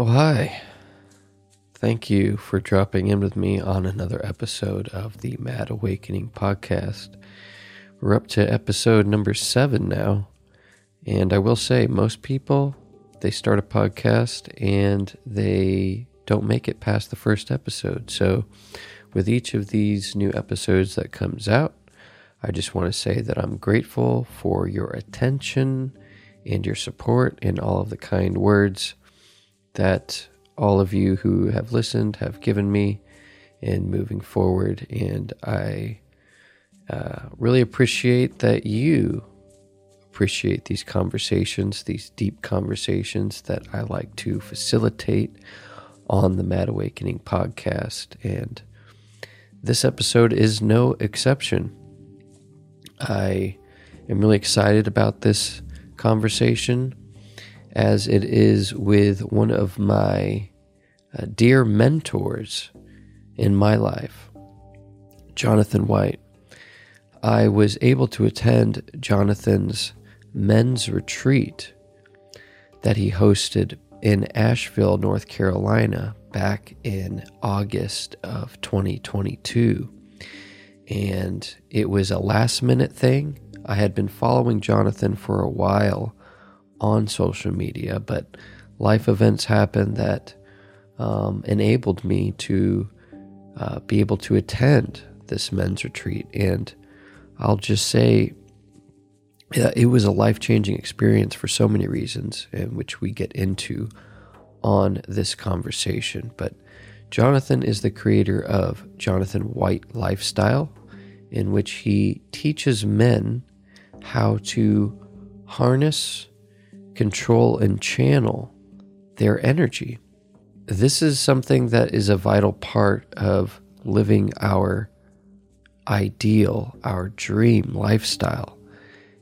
Oh, hi. Thank you for dropping in with me on another episode of the Mad Awakening podcast. We're up to episode number seven now. And I will say, most people, they start a podcast and they don't make it past the first episode. So, with each of these new episodes that comes out, I just want to say that I'm grateful for your attention and your support and all of the kind words that all of you who have listened have given me in moving forward. And I uh, really appreciate that you appreciate these conversations, these deep conversations that I like to facilitate on the Mad Awakening podcast. And this episode is no exception. I am really excited about this conversation as it is with one of my uh, dear mentors in my life, Johnathan White. I was able to attend Johnathan's men's retreat that he hosted in Asheville, North Carolina, back in August of 2022. And it was a last minute thing. I had been following Johnathan for a while on social media, but life events happened that um, enabled me to uh, be able to attend this men's retreat. And I'll just say, it was a life changing experience for so many reasons, in which we get into on this conversation. But Johnathan is the creator of Johnathan White Lifestyle, in which he teaches men how to harness control and channel their energy. This is something that is a vital part of living our ideal, our dream lifestyle,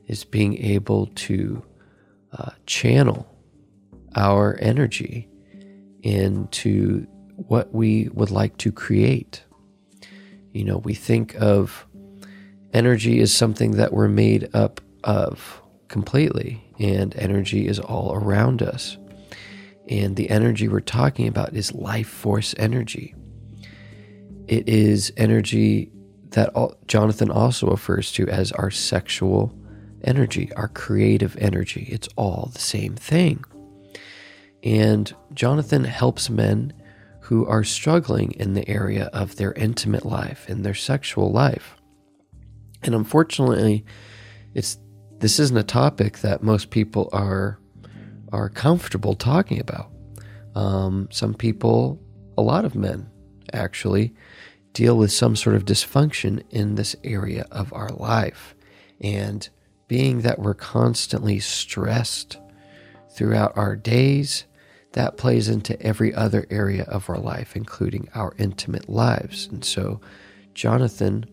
is being able to uh, channel our energy into what we would like to create. You know, we think of energy as something that we're made up of completely, and energy is all around us. And the energy we're talking about is life force energy. It is energy that Johnathan also refers to as our sexual energy, our creative energy. It's all the same thing. And Johnathan helps men who are struggling in the area of their intimate life, in their sexual life. And unfortunately, it's this isn't a topic that most people are are comfortable talking about. Um, some people, a lot of men, actually, deal with some sort of dysfunction in this area of our life, and being that we're constantly stressed throughout our days, that plays into every other area of our life, including our intimate lives. And so, Johnathan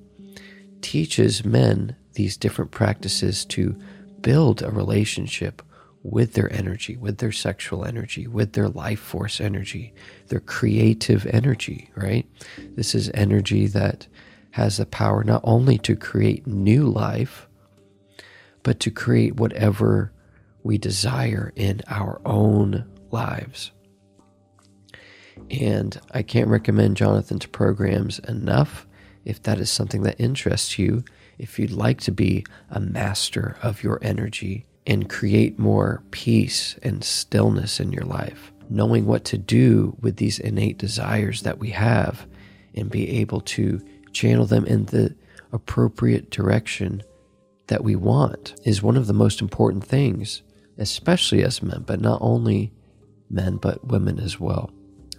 teaches men these different practices to build a relationship with their energy, with their sexual energy, with their life force energy, their creative energy, right? This is energy that has the power not only to create new life, but to create whatever we desire in our own lives. And I can't recommend Johnathan's programs enough if that is something that interests you if you'd like to be a master of your energy and create more peace and stillness in your life, knowing what to do with these innate desires that we have and be able to channel them in the appropriate direction that we want is one of the most important things, especially as men, but not only men, but women as well.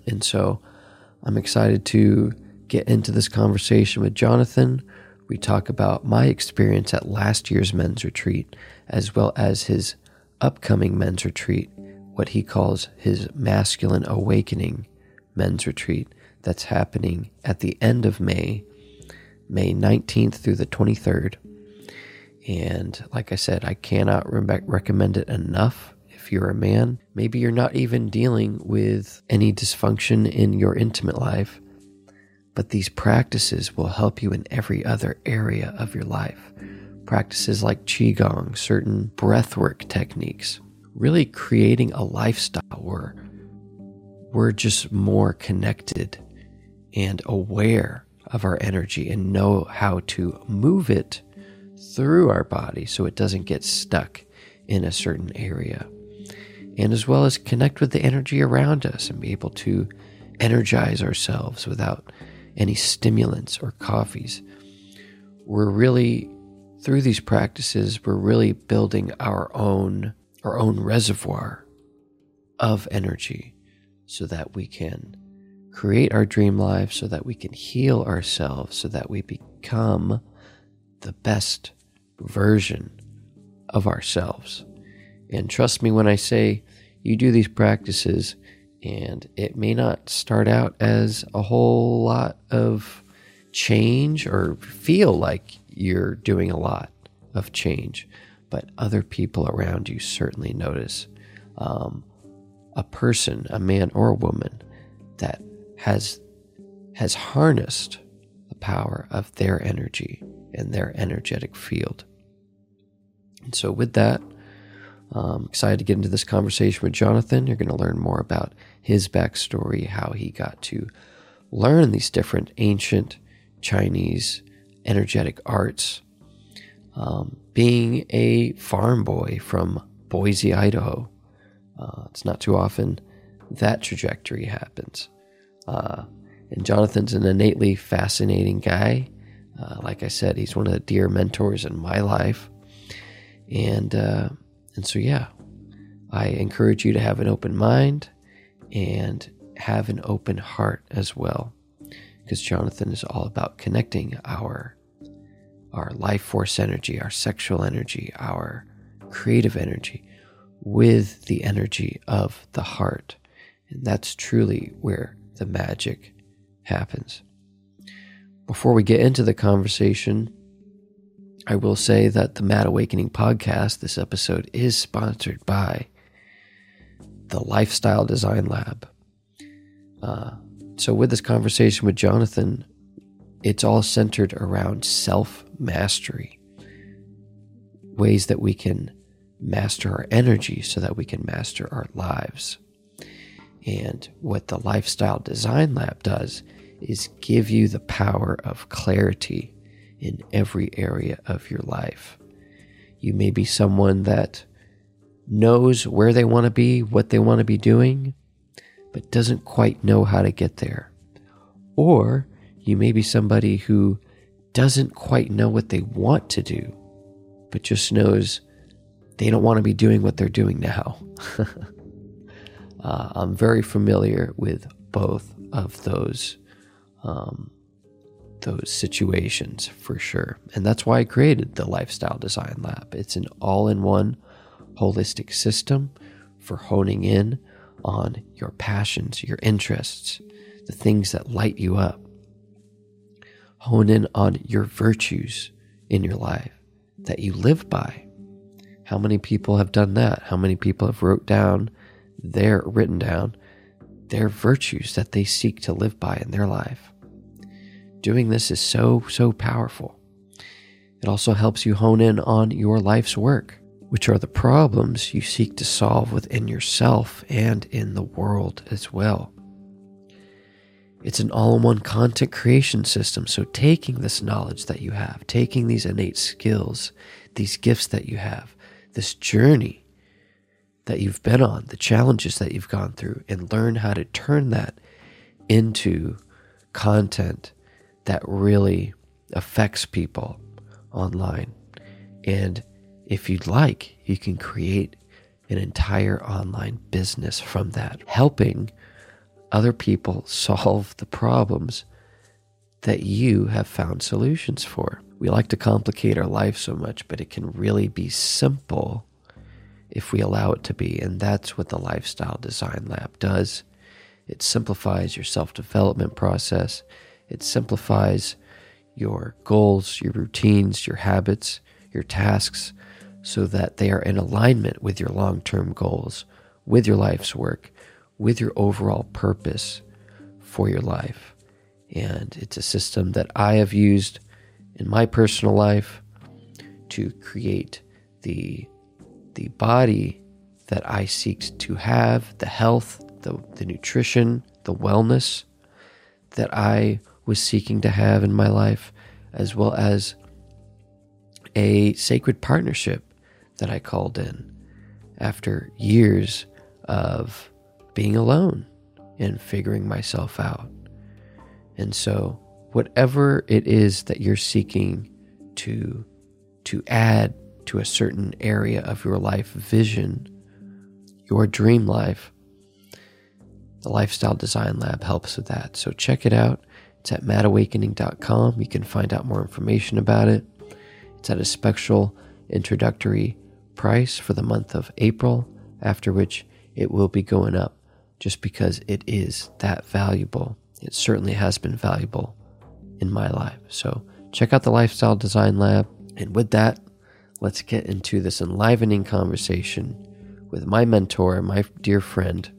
And so I'm excited to get into this conversation with Johnathan. We talk about my experience at last year's men's retreat, as well as his upcoming men's retreat, what he calls his masculine awakening men's retreat that's happening at the end of May, May 19th through the 23rd. And like I said, I cannot re- recommend it enough. If you're a man, maybe you're not even dealing with any dysfunction in your intimate life but these practices will help you in every other area of your life. Practices like Qigong, certain breathwork techniques, really creating a lifestyle where we're just more connected and aware of our energy and know how to move it through our body so it doesn't get stuck in a certain area. And as well as connect with the energy around us and be able to energize ourselves without any stimulants or coffees. We're really through these practices we're really building our own our own reservoir of energy so that we can create our dream life so that we can heal ourselves so that we become the best version of ourselves. And trust me when I say you do these practices and it may not start out as a whole lot of change or feel like you're doing a lot of change, but other people around you certainly notice. Um, a person, a man or a woman, that has has harnessed the power of their energy and their energetic field. And so, with that, I'm excited to get into this conversation with Johnathan. You're going to learn more about his backstory, how he got to learn these different ancient Chinese energetic arts. Um, being a farm boy from Boise, Idaho, uh, it's not too often that trajectory happens. Uh, and Johnathan's an innately fascinating guy. Uh, like I said, he's one of the dear mentors in my life. And, uh, and so, yeah, I encourage you to have an open mind and have an open heart as well because Johnathan is all about connecting our our life force energy, our sexual energy, our creative energy with the energy of the heart. And that's truly where the magic happens. Before we get into the conversation, I will say that the Mad Awakening podcast, this episode, is sponsored by the Lifestyle Design Lab. Uh, so, with this conversation with Johnathan, it's all centered around self mastery, ways that we can master our energy so that we can master our lives. And what the Lifestyle Design Lab does is give you the power of clarity in every area of your life. You may be someone that knows where they want to be, what they want to be doing, but doesn't quite know how to get there. Or you may be somebody who doesn't quite know what they want to do, but just knows they don't want to be doing what they're doing now. uh, I'm very familiar with both of those um, those situations for sure, and that's why I created the Lifestyle Design Lab. It's an all-in-one holistic system for honing in on your passions, your interests, the things that light you up. Hone in on your virtues in your life that you live by. How many people have done that? How many people have wrote down their written down their virtues that they seek to live by in their life? Doing this is so so powerful. It also helps you hone in on your life's work which are the problems you seek to solve within yourself and in the world as well. It's an all in one content creation system. So, taking this knowledge that you have, taking these innate skills, these gifts that you have, this journey that you've been on, the challenges that you've gone through, and learn how to turn that into content that really affects people online and if you'd like, you can create an entire online business from that, helping other people solve the problems that you have found solutions for. We like to complicate our life so much, but it can really be simple if we allow it to be. And that's what the Lifestyle Design Lab does. It simplifies your self development process, it simplifies your goals, your routines, your habits, your tasks so that they are in alignment with your long term goals, with your life's work, with your overall purpose for your life. And it's a system that I have used in my personal life to create the, the body that I seek to have, the health the, the nutrition, the wellness that I was seeking to have in my life, as well as a sacred partnership that I called in after years of being alone and figuring myself out. And so, whatever it is that you're seeking to to add to a certain area of your life vision, your dream life, the Lifestyle Design Lab helps with that. So check it out. It's at madawakening.com. You can find out more information about it. It's at a special introductory price for the month of April, after which it will be going up just because it is that valuable. It certainly has been valuable in my life. So check out the Lifestyle Design Lab. And with that, let's get into this enlivening conversation with my mentor, my dear friend,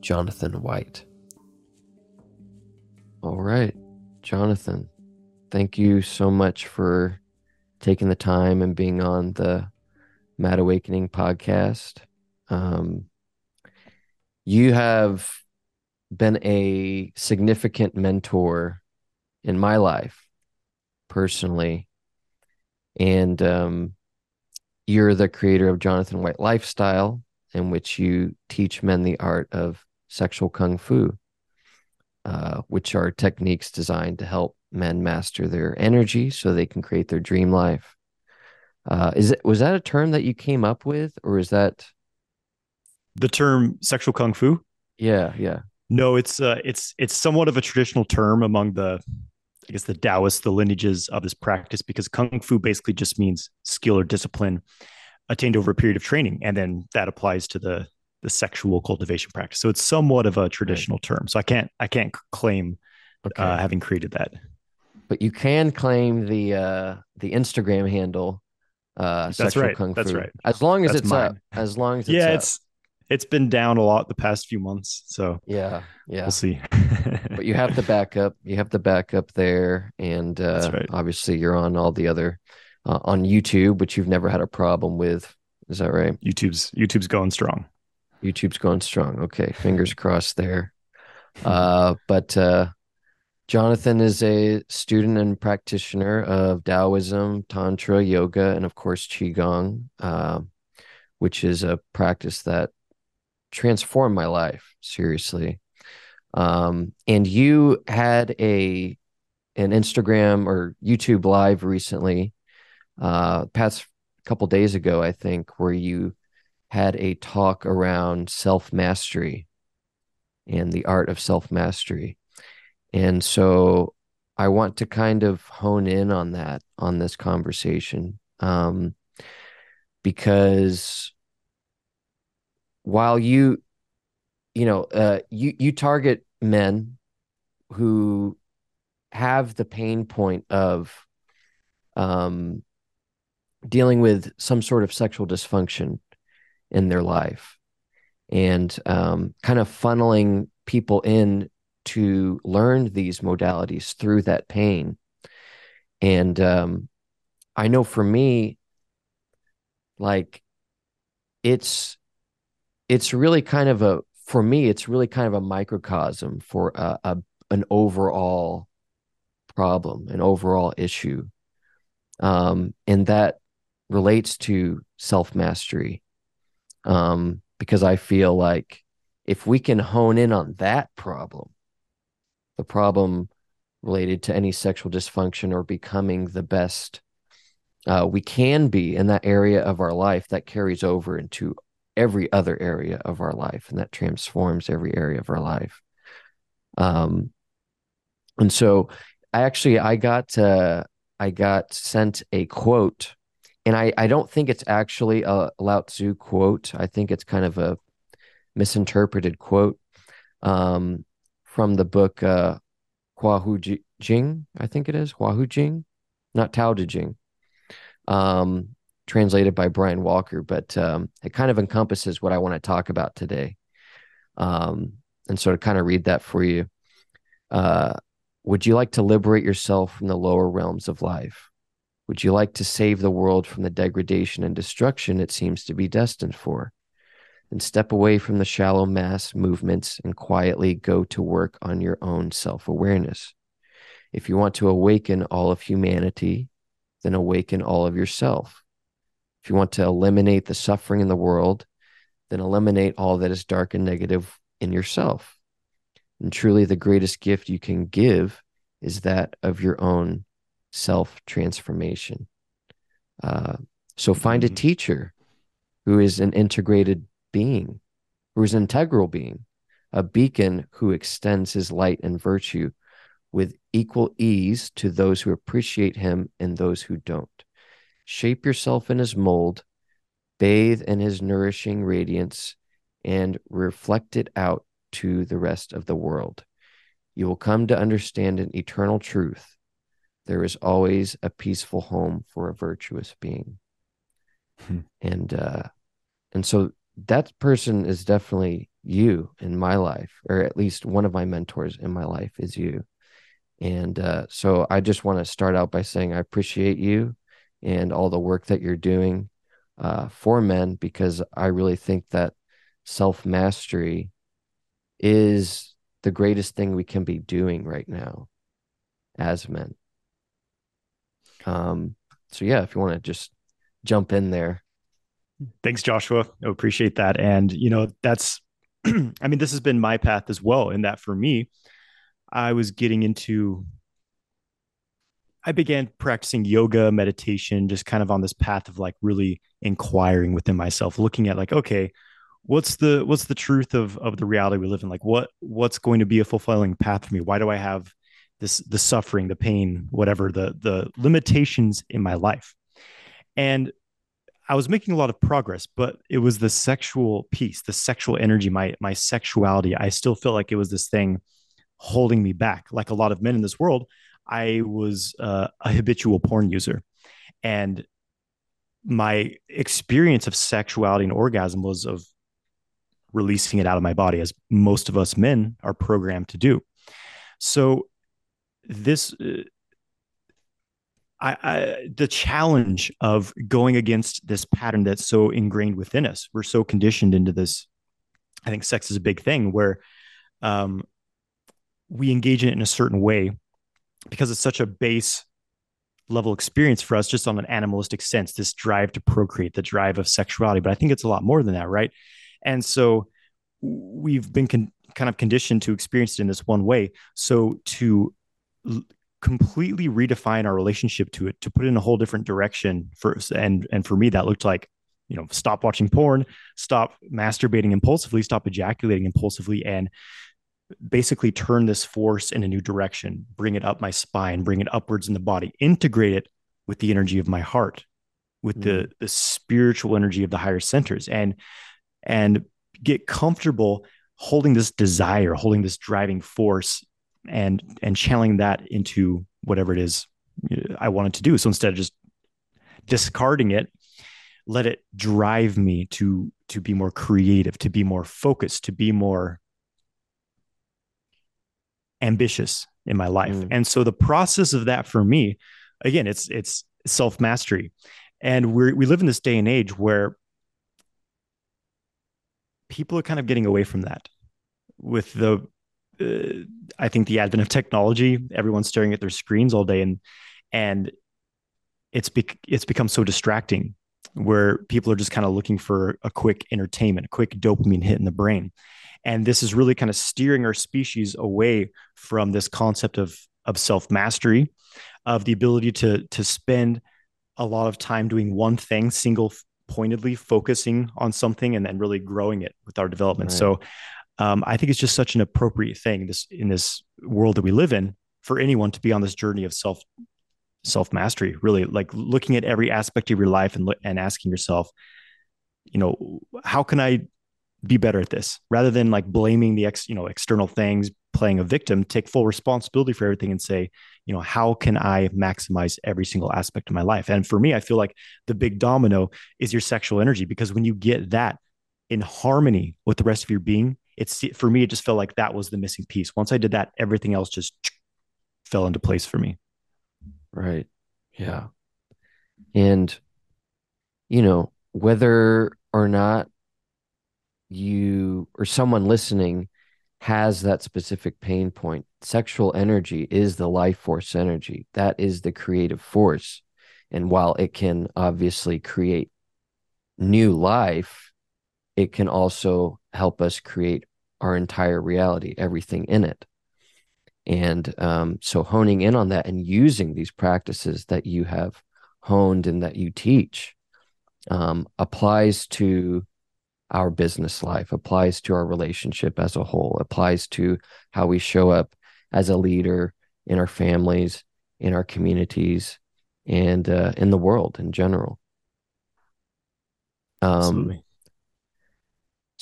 Johnathan White. All right, Johnathan, thank you so much for taking the time and being on the Mad Awakening podcast. Um, you have been a significant mentor in my life personally. And um, you're the creator of Johnathan White Lifestyle, in which you teach men the art of sexual kung fu, uh, which are techniques designed to help men master their energy so they can create their dream life. Uh, is it was that a term that you came up with, or is that the term sexual kung fu? Yeah, yeah. No, it's uh, it's it's somewhat of a traditional term among the, I guess the Taoist, the lineages of this practice, because kung fu basically just means skill or discipline attained over a period of training, and then that applies to the the sexual cultivation practice. So it's somewhat of a traditional right. term. So I can't I can't claim okay. uh, having created that. But you can claim the uh, the Instagram handle. Uh, That's right. Kung That's right. As long as That's it's mine. up. As long as it's yeah, up. it's it's been down a lot the past few months. So yeah, yeah, we'll see. but you have the backup. You have the backup there, and uh, right. obviously you're on all the other uh, on YouTube, which you've never had a problem with. Is that right? YouTube's YouTube's going strong. YouTube's going strong. Okay, fingers crossed there. Uh, but uh, Johnathan is a student and practitioner of Taoism, Tantra, yoga, and of course Qigong, uh, which is a practice that transformed my life seriously. Um, and you had a an Instagram or YouTube live recently, uh, past couple days ago, I think, where you had a talk around self mastery and the art of self mastery. And so I want to kind of hone in on that on this conversation um, because while you you know uh, you you target men who have the pain point of um, dealing with some sort of sexual dysfunction in their life and um, kind of funneling people in to learn these modalities through that pain. And um, i know for me like it's it's really kind of a for me it's really kind of a microcosm for a, a an overall problem an overall issue. Um, and that relates to self mastery um, because i feel like if we can hone in on that problem the problem related to any sexual dysfunction or becoming the best uh, we can be in that area of our life that carries over into every other area of our life and that transforms every area of our life. Um and so i actually i got uh i got sent a quote and i i don't think it's actually a lao tzu quote. I think it's kind of a misinterpreted quote. Um from the book uh Hua Hu Jing, I think it is Hua Hu Jing, not Tao Te Ching. Um, translated by Brian Walker, but um, it kind of encompasses what I want to talk about today. Um, and so to kind of read that for you, uh, would you like to liberate yourself from the lower realms of life? Would you like to save the world from the degradation and destruction it seems to be destined for? Then step away from the shallow mass movements and quietly go to work on your own self awareness. If you want to awaken all of humanity, then awaken all of yourself. If you want to eliminate the suffering in the world, then eliminate all that is dark and negative in yourself. And truly, the greatest gift you can give is that of your own self transformation. Uh, so find mm-hmm. a teacher who is an integrated being, who is an integral being, a beacon who extends his light and virtue with equal ease to those who appreciate him and those who don't. Shape yourself in his mold, bathe in his nourishing radiance, and reflect it out to the rest of the world. You will come to understand an eternal truth. There is always a peaceful home for a virtuous being. Hmm. And uh and so that person is definitely you in my life, or at least one of my mentors in my life is you. And uh, so I just want to start out by saying I appreciate you and all the work that you're doing uh, for men because I really think that self mastery is the greatest thing we can be doing right now as men. Um, so yeah, if you want to just jump in there. Thanks, Joshua. I appreciate that. And you know, that's I mean, this has been my path as well, in that for me, I was getting into I began practicing yoga, meditation, just kind of on this path of like really inquiring within myself, looking at like, okay, what's the what's the truth of of the reality we live in? Like what what's going to be a fulfilling path for me? Why do I have this the suffering, the pain, whatever, the the limitations in my life? And I was making a lot of progress, but it was the sexual piece, the sexual energy, my my sexuality. I still felt like it was this thing holding me back. Like a lot of men in this world, I was uh, a habitual porn user, and my experience of sexuality and orgasm was of releasing it out of my body, as most of us men are programmed to do. So, this. Uh, I, I, the challenge of going against this pattern that's so ingrained within us. We're so conditioned into this. I think sex is a big thing where um, we engage in it in a certain way because it's such a base level experience for us just on an animalistic sense this drive to procreate the drive of sexuality but i think it's a lot more than that right and so we've been con- kind of conditioned to experience it in this one way so to completely redefine our relationship to it to put it in a whole different direction first and and for me that looked like you know stop watching porn stop masturbating impulsively stop ejaculating impulsively and basically turn this force in a new direction, bring it up my spine, bring it upwards in the body, integrate it with the energy of my heart, with mm. the the spiritual energy of the higher centers, and and get comfortable holding this desire, holding this driving force, and and channeling that into whatever it is I wanted to do. So instead of just discarding it, let it drive me to to be more creative, to be more focused, to be more ambitious in my life. Mm. And so the process of that for me, again, it's it's self mastery, and we we live in this day and age where people are kind of getting away from that with the uh, I think the advent of technology. Everyone's staring at their screens all day, and and it's be- it's become so distracting where people are just kind of looking for a quick entertainment, a quick dopamine hit in the brain. And this is really kind of steering our species away from this concept of, of self mastery, of the ability to, to spend a lot of time doing one thing, single pointedly focusing on something and then really growing it with our development. Right. So um, I think it's just such an appropriate thing this in this world that we live in for anyone to be on this journey of self self mastery. Really, like looking at every aspect of your life and and asking yourself, you know, how can I be better at this rather than like blaming the ex you know external things playing a victim take full responsibility for everything and say you know how can i maximize every single aspect of my life and for me i feel like the big domino is your sexual energy because when you get that in harmony with the rest of your being it's for me it just felt like that was the missing piece once i did that everything else just fell into place for me right yeah and you know whether or not you or someone listening has that specific pain point. Sexual energy is the life force energy. That is the creative force. And while it can obviously create new life, it can also help us create our entire reality, everything in it. And um, so honing in on that and using these practices that you have honed and that you teach um, applies to our business life, applies to our relationship as a whole, applies to how we show up as a leader in our families, in our communities, and uh, in the world in general. Um, Absolutely.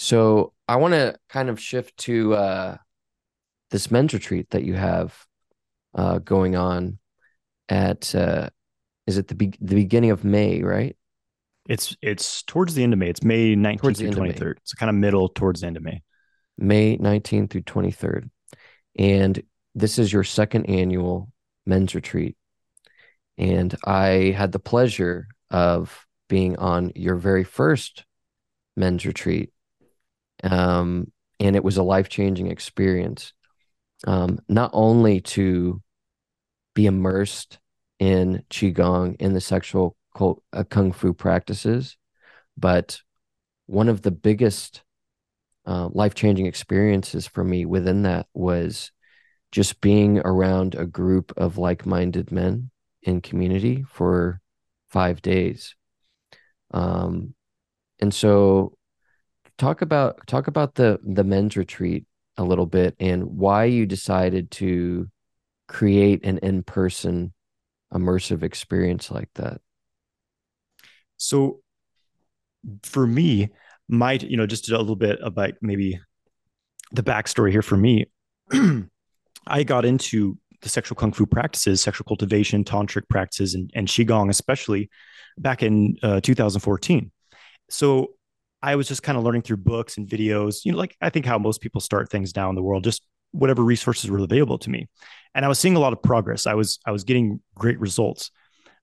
So I want to kind of shift to uh, this men's retreat that you have uh, going on at uh, is it the be- the beginning of May, right? It's it's towards the end of May. It's May 19th through 23rd. It's kind of middle towards the end of May. May 19th through 23rd. And this is your second annual men's retreat. And I had the pleasure of being on your very first men's retreat. Um, and it was a life changing experience. Um, not only to be immersed in Qigong, in the sexual cult, uh, Kung Fu practices, but one of the biggest uh, life changing experiences for me within that was just being around a group of like minded men in community for five days. Um, and so talk about talk about the the men's retreat a little bit and why you decided to create an in-person immersive experience like that. So for me my you know just a little bit about maybe the backstory here for me i got into the sexual kung fu practices sexual cultivation tantric practices and, and qigong especially back in uh, 2014 so I was just kind of learning through books and videos, you know, like I think how most people start things now in the world, just whatever resources were available to me. And I was seeing a lot of progress. I was I was getting great results,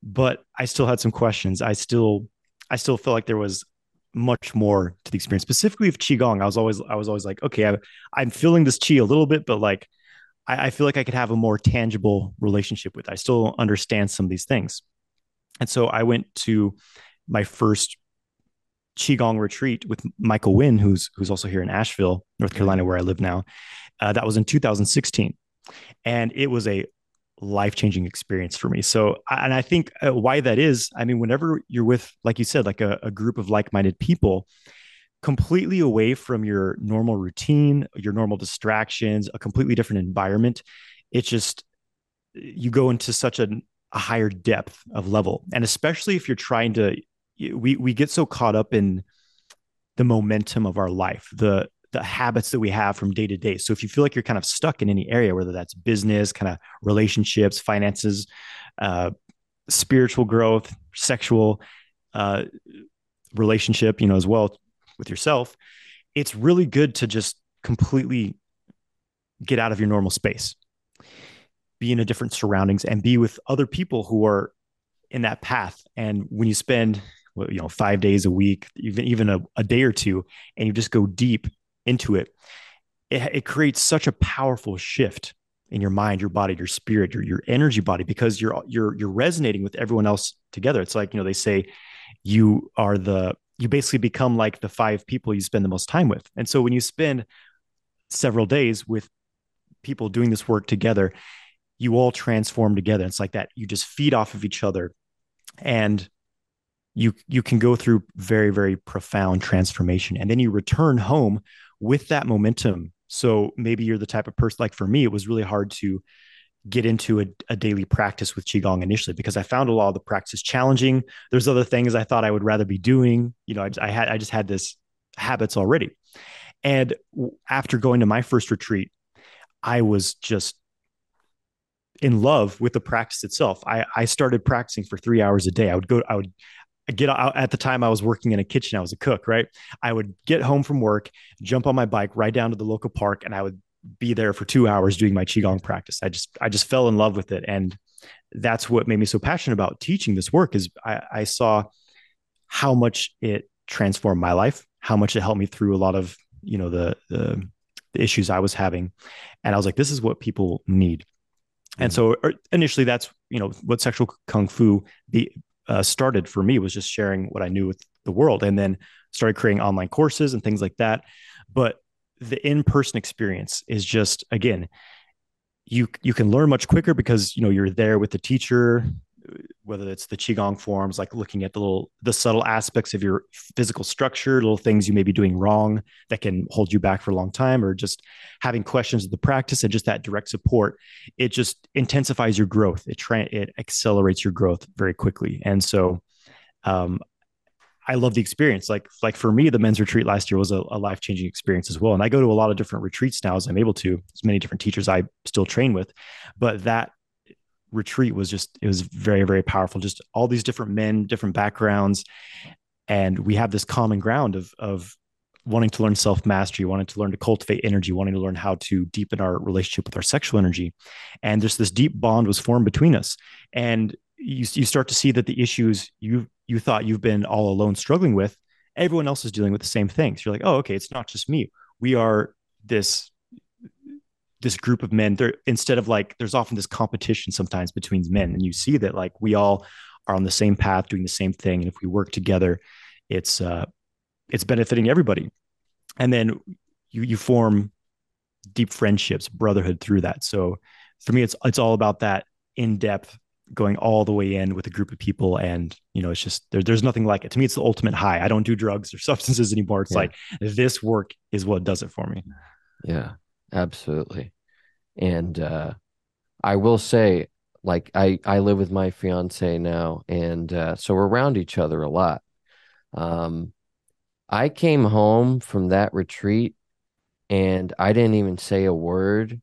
but I still had some questions. I still I still felt like there was much more to the experience. Specifically with qigong, I was always I was always like, okay, I, I'm feeling this qi a little bit, but like I, I feel like I could have a more tangible relationship with. It. I still understand some of these things, and so I went to my first qigong retreat with Michael Winn, who's who's also here in Asheville, North Carolina, where I live now. Uh, that was in 2016, and it was a life changing experience for me. So, and I think uh, why that is, I mean, whenever you're with, like you said, like a, a group of like minded people, completely away from your normal routine, your normal distractions, a completely different environment, it's just you go into such a, a higher depth of level, and especially if you're trying to we we get so caught up in the momentum of our life, the the habits that we have from day to day. So if you feel like you're kind of stuck in any area, whether that's business, kind of relationships, finances, uh, spiritual growth, sexual uh, relationship, you know, as well with yourself, it's really good to just completely get out of your normal space, be in a different surroundings, and be with other people who are in that path. And when you spend you know five days a week even even a, a day or two and you just go deep into it, it it creates such a powerful shift in your mind your body your spirit your your energy body because you're you're you're resonating with everyone else together. It's like you know they say you are the you basically become like the five people you spend the most time with. And so when you spend several days with people doing this work together you all transform together. It's like that. You just feed off of each other. And you you can go through very very profound transformation and then you return home with that momentum so maybe you're the type of person like for me it was really hard to get into a, a, daily practice with qigong initially because i found a lot of the practice challenging there's other things i thought i would rather be doing you know i, I had i just had this habits already and after going to my first retreat i was just in love with the practice itself. I, I started practicing for three hours a day. I would go, I would get out at the time I was working in a kitchen. I was a cook, right? I would get home from work, jump on my bike, ride down to the local park, and I would be there for two hours doing my qigong practice. I just I just fell in love with it, and that's what made me so passionate about teaching this work. Is I, I saw how much it transformed my life, how much it helped me through a lot of you know the the, the issues I was having, and I was like, this is what people need. And so er, initially, that's you know what sexual kung fu be, uh, started for me was just sharing what I knew with the world, and then started creating online courses and things like that. But the in-person experience is just again you you can learn much quicker because you know you're there with the teacher whether it's the qigong forms like looking at the little the subtle aspects of your physical structure little things you may be doing wrong that can hold you back for a long time or just having questions of the practice and just that direct support it just intensifies your growth it tra- it accelerates your growth very quickly and so um, I love the experience. Like like for me, the men's retreat last year was a, a life changing experience as well. And I go to a lot of different retreats now as I'm able to. As many different teachers I still train with, but that retreat was just it was very very powerful. Just all these different men, different backgrounds, and we have this common ground of of wanting to learn self mastery, wanting to learn to cultivate energy, wanting to learn how to deepen our relationship with our sexual energy, and just this deep bond was formed between us. And you, you start to see that the issues you you thought you've been all alone struggling with, everyone else is dealing with the same things. you're like, oh, okay, it's not just me. We are this this group of men. There instead of like, there's often this competition sometimes between men, and you see that like we all are on the same path, doing the same thing, and if we work together, it's uh, it's benefiting everybody. And then you you form deep friendships, brotherhood through that. So for me, it's it's all about that in depth going all the way in with a group of people and you know it's just there, there's nothing like it to me it's the ultimate high i don't do drugs or substances anymore it's yeah. like this work is what does it for me yeah absolutely and uh i will say like i i live with my fiance now and uh so we're around each other a lot um i came home from that retreat and i didn't even say a word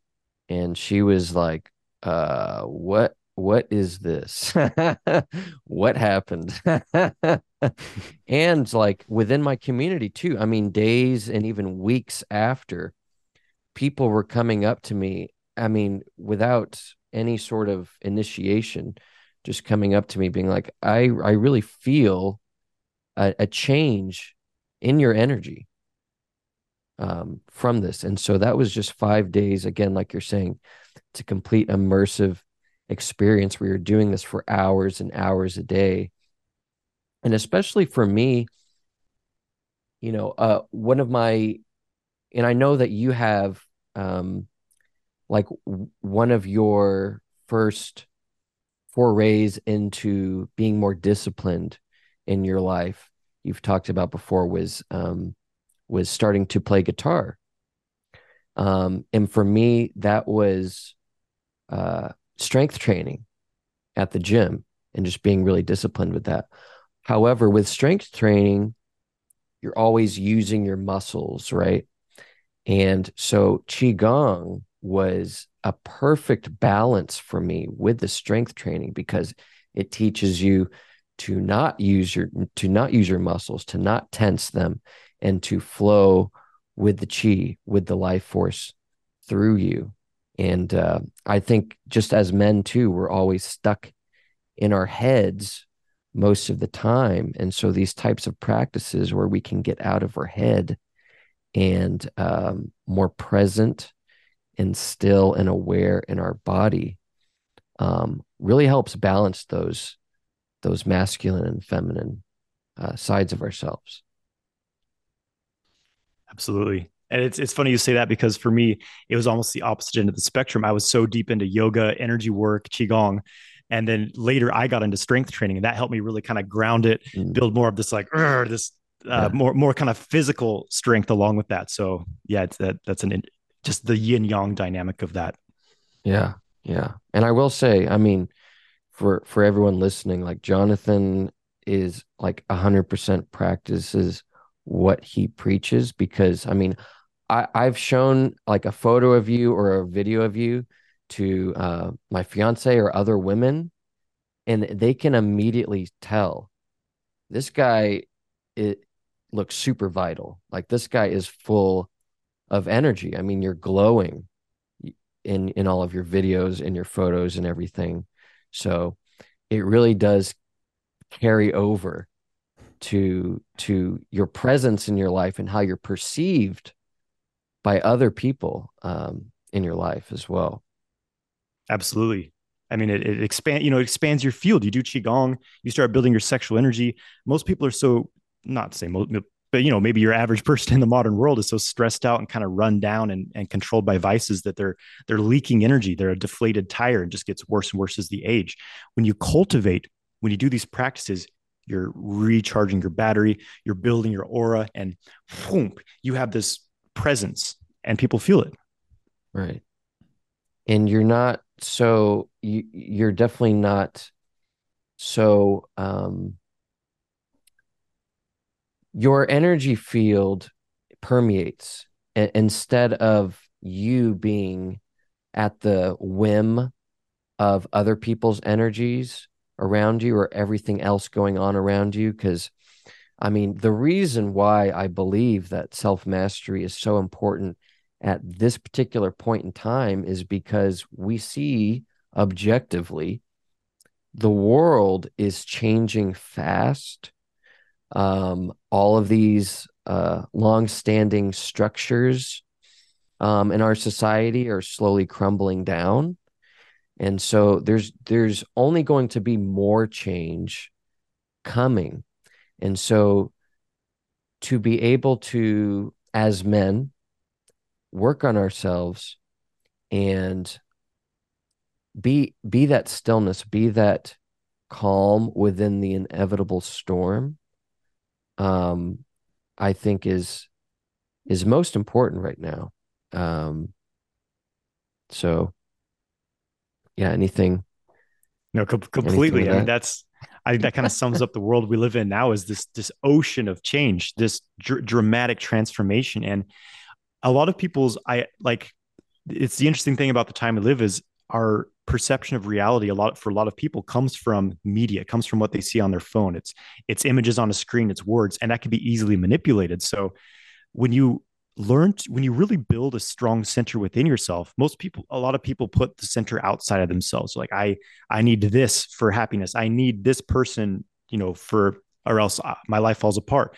and she was like uh what what is this? what happened? and like within my community too, I mean, days and even weeks after, people were coming up to me. I mean, without any sort of initiation, just coming up to me, being like, "I I really feel a, a change in your energy um, from this." And so that was just five days, again, like you're saying, to complete immersive experience where you're doing this for hours and hours a day. And especially for me, you know, uh, one of my, and I know that you have, um, like one of your first forays into being more disciplined in your life you've talked about before was um, was starting to play guitar um, and for me that was uh, strength training at the gym and just being really disciplined with that. However, with strength training, you're always using your muscles, right? And so Qigong was a perfect balance for me with the strength training because it teaches you to not use your to not use your muscles, to not tense them and to flow with the chi, with the life force through you. And uh, I think just as men too, we're always stuck in our heads most of the time. And so these types of practices where we can get out of our head and um, more present and still and aware in our body um, really helps balance those those masculine and feminine uh, sides of ourselves. Absolutely. And it's it's funny you say that because for me, it was almost the opposite end of the spectrum. I was so deep into yoga, energy work, qigong, and then later I got into strength training, and that helped me really kind of ground it, mm. build more of this like this uh, yeah. more more kind of physical strength along with that. So yeah, it's that that's an just the yin yang dynamic of that. Yeah, yeah, and I will say, I mean, for for everyone listening, like Johnathan is like a hundred percent practices what he preaches because I mean I, I've shown like a photo of you or a video of you to uh, my fiance or other women, and they can immediately tell this guy it looks super vital. Like this guy is full of energy. I mean, you're glowing in in all of your videos and your photos and everything. So it really does carry over to to your presence in your life and how you're perceived by other people um, in your life as well. Absolutely. I mean, it, it expand, you know, it expands your field. You do qigong, you start building your sexual energy. Most people are so not say but you know, maybe your average person in the modern world is so stressed out and kind of run down and, and controlled by vices that they're they're leaking energy. They're a deflated tire and just gets worse and worse as the age. When you cultivate, when you do these practices, you're recharging your battery, you're building your aura, and you have this presence and people feel it. Right. And you're not so you you're definitely not so um your energy field permeates instead of you being at the whim of other people's energies around you or everything else going on around you because I mean, the reason why I believe that self mastery is so important at this particular point in time is because we see objectively the world is changing fast. Um, all of these uh, long-standing structures um, in our society are slowly crumbling down, and so there's there's only going to be more change coming. And so to be able to, as men, work on ourselves and be be that stillness, be that calm within the inevitable storm, um, I think is is most important right now. Um, so yeah, anything? No, com- completely. I mean, that's I think that kind of sums up the world we live in now is this this ocean of change, this dr- dramatic transformation, and a lot of people's I like. It's the interesting thing about the time we live is our perception of reality a lot for a lot of people comes from media comes from what they see on their phone. It's it's images on a screen it's words and that can be easily manipulated. So when you learn to, when you really build a strong center within yourself most people a lot of people put the center outside of themselves. Like i i need this for happiness. I need this person you know for or else uh, my life falls apart.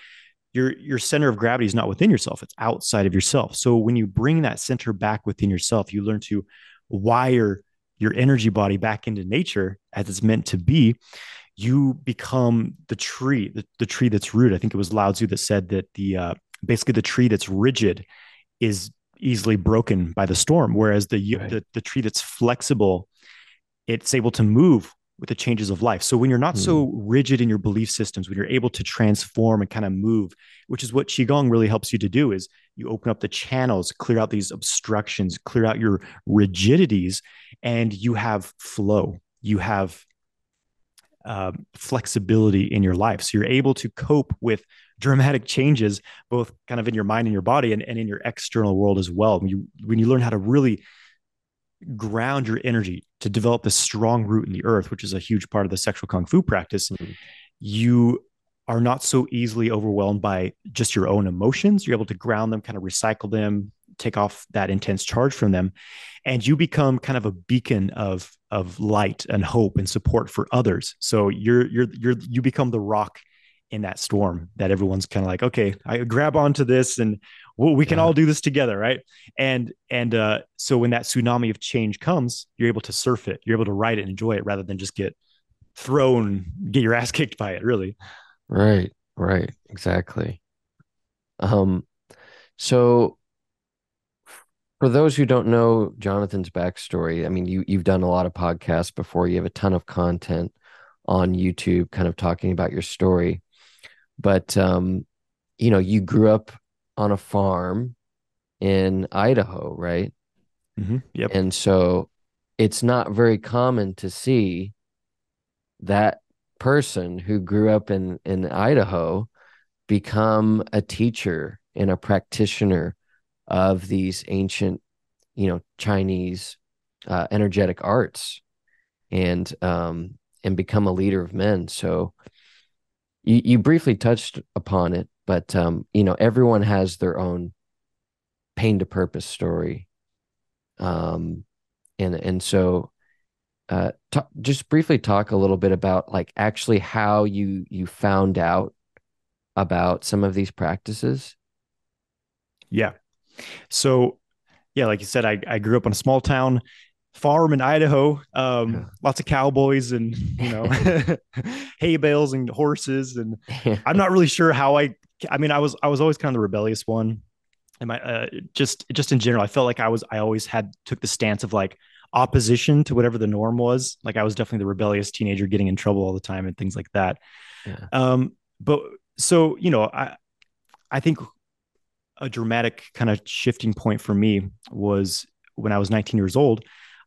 Your your center of gravity is not within yourself it's outside of yourself. So when you bring that center back within yourself you learn to wire your energy body back into nature as it's meant to be you become the tree the, the tree that's rooted i think it was lao tzu that said that the uh, basically the tree that's rigid is easily broken by the storm whereas the, right. the the tree that's flexible it's able to move with the changes of life so when you're not mm. so hmm. rigid in your belief systems when you're able to transform and kind of move which is what qigong really helps you to do is you open up the channels clear out these obstructions clear out your rigidities and you have flow you have uh, flexibility in your life so you're able to cope with dramatic changes, both kind of in your mind and your body and, and in your external world as well. When you when you learn how to really ground your energy to develop this strong root in the earth, which is a huge part of the sexual kung fu practice, mm-hmm. you are not so easily overwhelmed by just your own emotions. You're able to ground them, kind of recycle them, take off that intense charge from them, and you become kind of a beacon of of light and hope and support for others. So you're you're you're you become the rock in that storm that everyone's kind of like okay i grab onto this and well, we can yeah. all do this together right? And and uh, so when that tsunami of change comes you're able to surf it. You're able to ride it and enjoy it rather than just get thrown get your ass kicked by it really. Right right. Exactly. Um so for those who don't know johnathan's backstory i mean you you've done a lot of podcasts before. You have a ton of content on youtube kind of talking about your story but um, you know, you grew up on a farm in Idaho, right? Mm-hmm. Yep. And so it's not very common to see that person who grew up in in Idaho become a teacher and a practitioner of these ancient, you know, Chinese uh, energetic arts, and um, and become a leader of men. So you, you briefly touched upon it, but um, you know, everyone has their own pain to purpose story. Um, and and so uh, t- just briefly talk a little bit about like actually how you you found out about some of these practices? Yeah. So, yeah, like you said, I, I grew up in a small town farm in Idaho. Um, yeah. Lots of cowboys and you know hay bales and horses. And I'm not really sure how I. I mean, I was I was always kind of the rebellious one. And my uh, just just in general, I felt like I was I always had took the stance of like opposition to whatever the norm was. Like I was definitely the rebellious teenager getting in trouble all the time and things like that. Yeah. Um, but so you know, I I think a dramatic kind of shifting point for me was when I was 19 years old.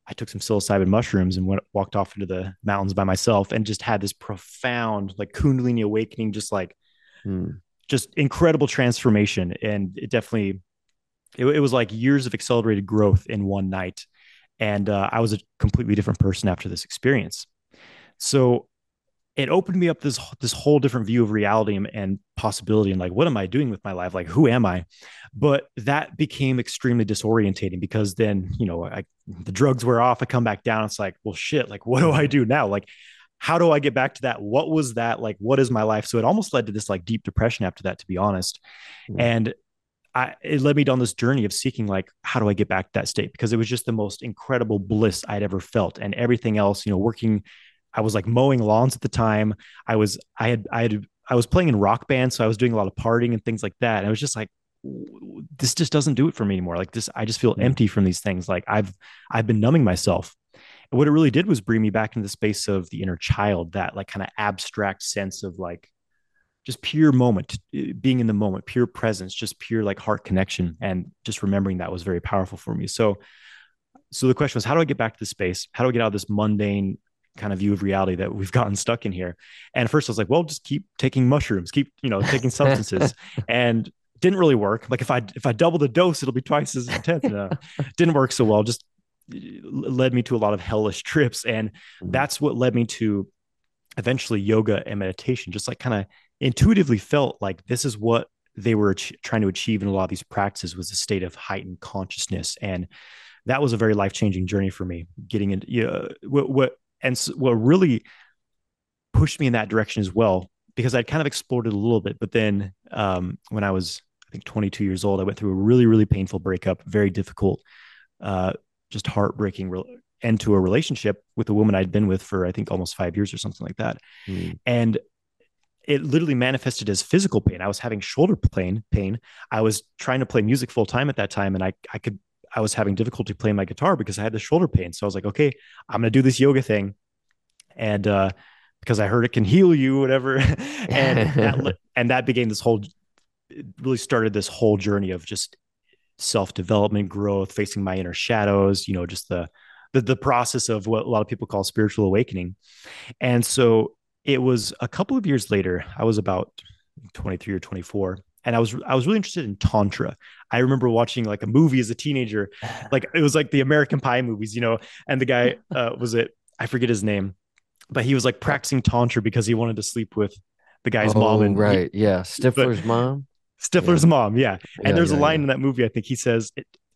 I took some psilocybin mushrooms and went walked off into the mountains by myself and just had this profound like kundalini awakening, just like hmm. just incredible transformation. And it definitely it, it, was like years of accelerated growth in one night. And uh, I was a completely different person after this experience. So it opened me up this this whole different view of reality and, and, possibility and like what am i doing with my life? Like who am i? But that became extremely disorientating because then you know I, the drugs wear off i come back down it's like well shit like what do i do now? Like how do i get back to that? What was that? Like what is my life? So it almost led to this like deep depression after that to be honest. Mm-hmm. and I, it led me down this journey of seeking like how do i get back to that state? Because it was just the most incredible bliss i'd ever felt. And everything else you know working I was like mowing lawns at the time. I was I had I had I was playing in rock bands, so I was doing a lot of partying and things like that. And I was just like, this just doesn't do it for me anymore. Like this, I just feel mm-hmm. empty from these things. Like I've I've been numbing myself. And what it really did was bring me back into the space of the inner child, that like kind of abstract sense of like just pure moment, eh, being in the moment, pure presence, just pure like heart connection. And just remembering that was very powerful for me. So so the question was, how do I get back to the space? How do I get out of this mundane kind of view of reality that we've gotten stuck in here. And at first I was like, well, just keep taking mushrooms, keep, you know, taking substances. and didn't really work. Like if I if I double the dose, it'll be twice as intense. No, didn't work so well. Just led me to a lot of hellish trips, and mm-hmm. that's what led me to eventually yoga and meditation. Just like kind of intuitively felt like this is what they were ch- trying to achieve in a lot of these practices was a state of heightened consciousness, and that was a very life changing journey for me. Getting into you know, what what and so what really pushed me in that direction as well because I'd kind of explored it a little bit. But then um, when I was, I think, 22 years old, I went through a really, really painful breakup, very difficult, uh, just heartbreaking re- end to a relationship with a woman I'd been with for, I think, almost five years or something like that. Mm. And it literally manifested as physical pain. I was having shoulder pain, pain. I was trying to play music full time at that time, and I I could I was having difficulty playing my guitar because I had the shoulder pain. So I was like, okay, I'm gonna do this yoga thing, and uh, because I heard it can heal you, whatever, and that, and that began this whole, really started this whole journey of just self development, growth, facing my inner shadows. You know, just the, the the process of what a lot of people call spiritual awakening, and so it was a couple of years later. I was about 23 or 24 and I was I was really interested in tantra. I remember watching like a movie as a teenager, like it was like the American Pie movies, you know. And the guy uh, was it I forget his name, but he was like practicing tantra because he wanted to sleep with the guy's oh, mom. And right, he, yeah, Stifler's mom. Stifler's yeah. mom, yeah. And yeah, there's yeah, a line in that movie. I think he says.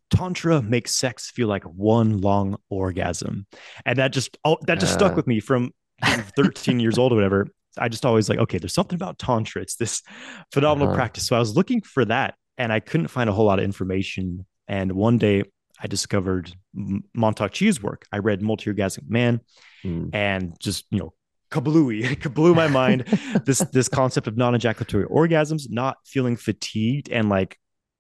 Tantra makes sex feel like one long orgasm, and that just oh, that just uh, stuck with me from 13 years old or whatever. I just always like, okay, there's something about Tantra. It's this phenomenal uh-huh. practice. So I was looking for that and I couldn't find a whole lot of information. And one day I discovered Mantak Chia's work. I read Multi Orgasmic Man mm. and just, you know, kablooey, it blew my mind. this this concept of non-ejaculatory orgasms, not feeling fatigued and like,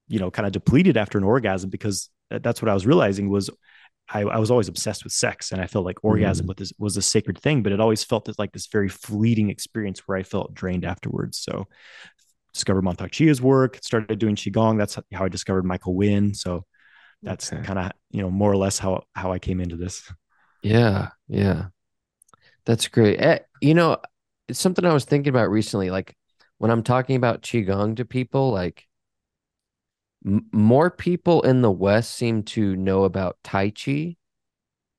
you know, kind of depleted after an orgasm, because that's what I was realizing was I, I, was always obsessed with sex and I felt like orgasm mm. this, was a sacred thing, but it always felt like this very fleeting experience where I felt drained afterwards. So discovered Mantak Chia's work, started doing Qigong. That's how I discovered Michael Winn. So that's okay. kind of, you know, more or less how, how I came into this. Yeah. Yeah. That's great. Eh, you know, it's something I was thinking about recently. Like when I'm talking about Qigong to people, like more people in the West seem to know about Tai Chi.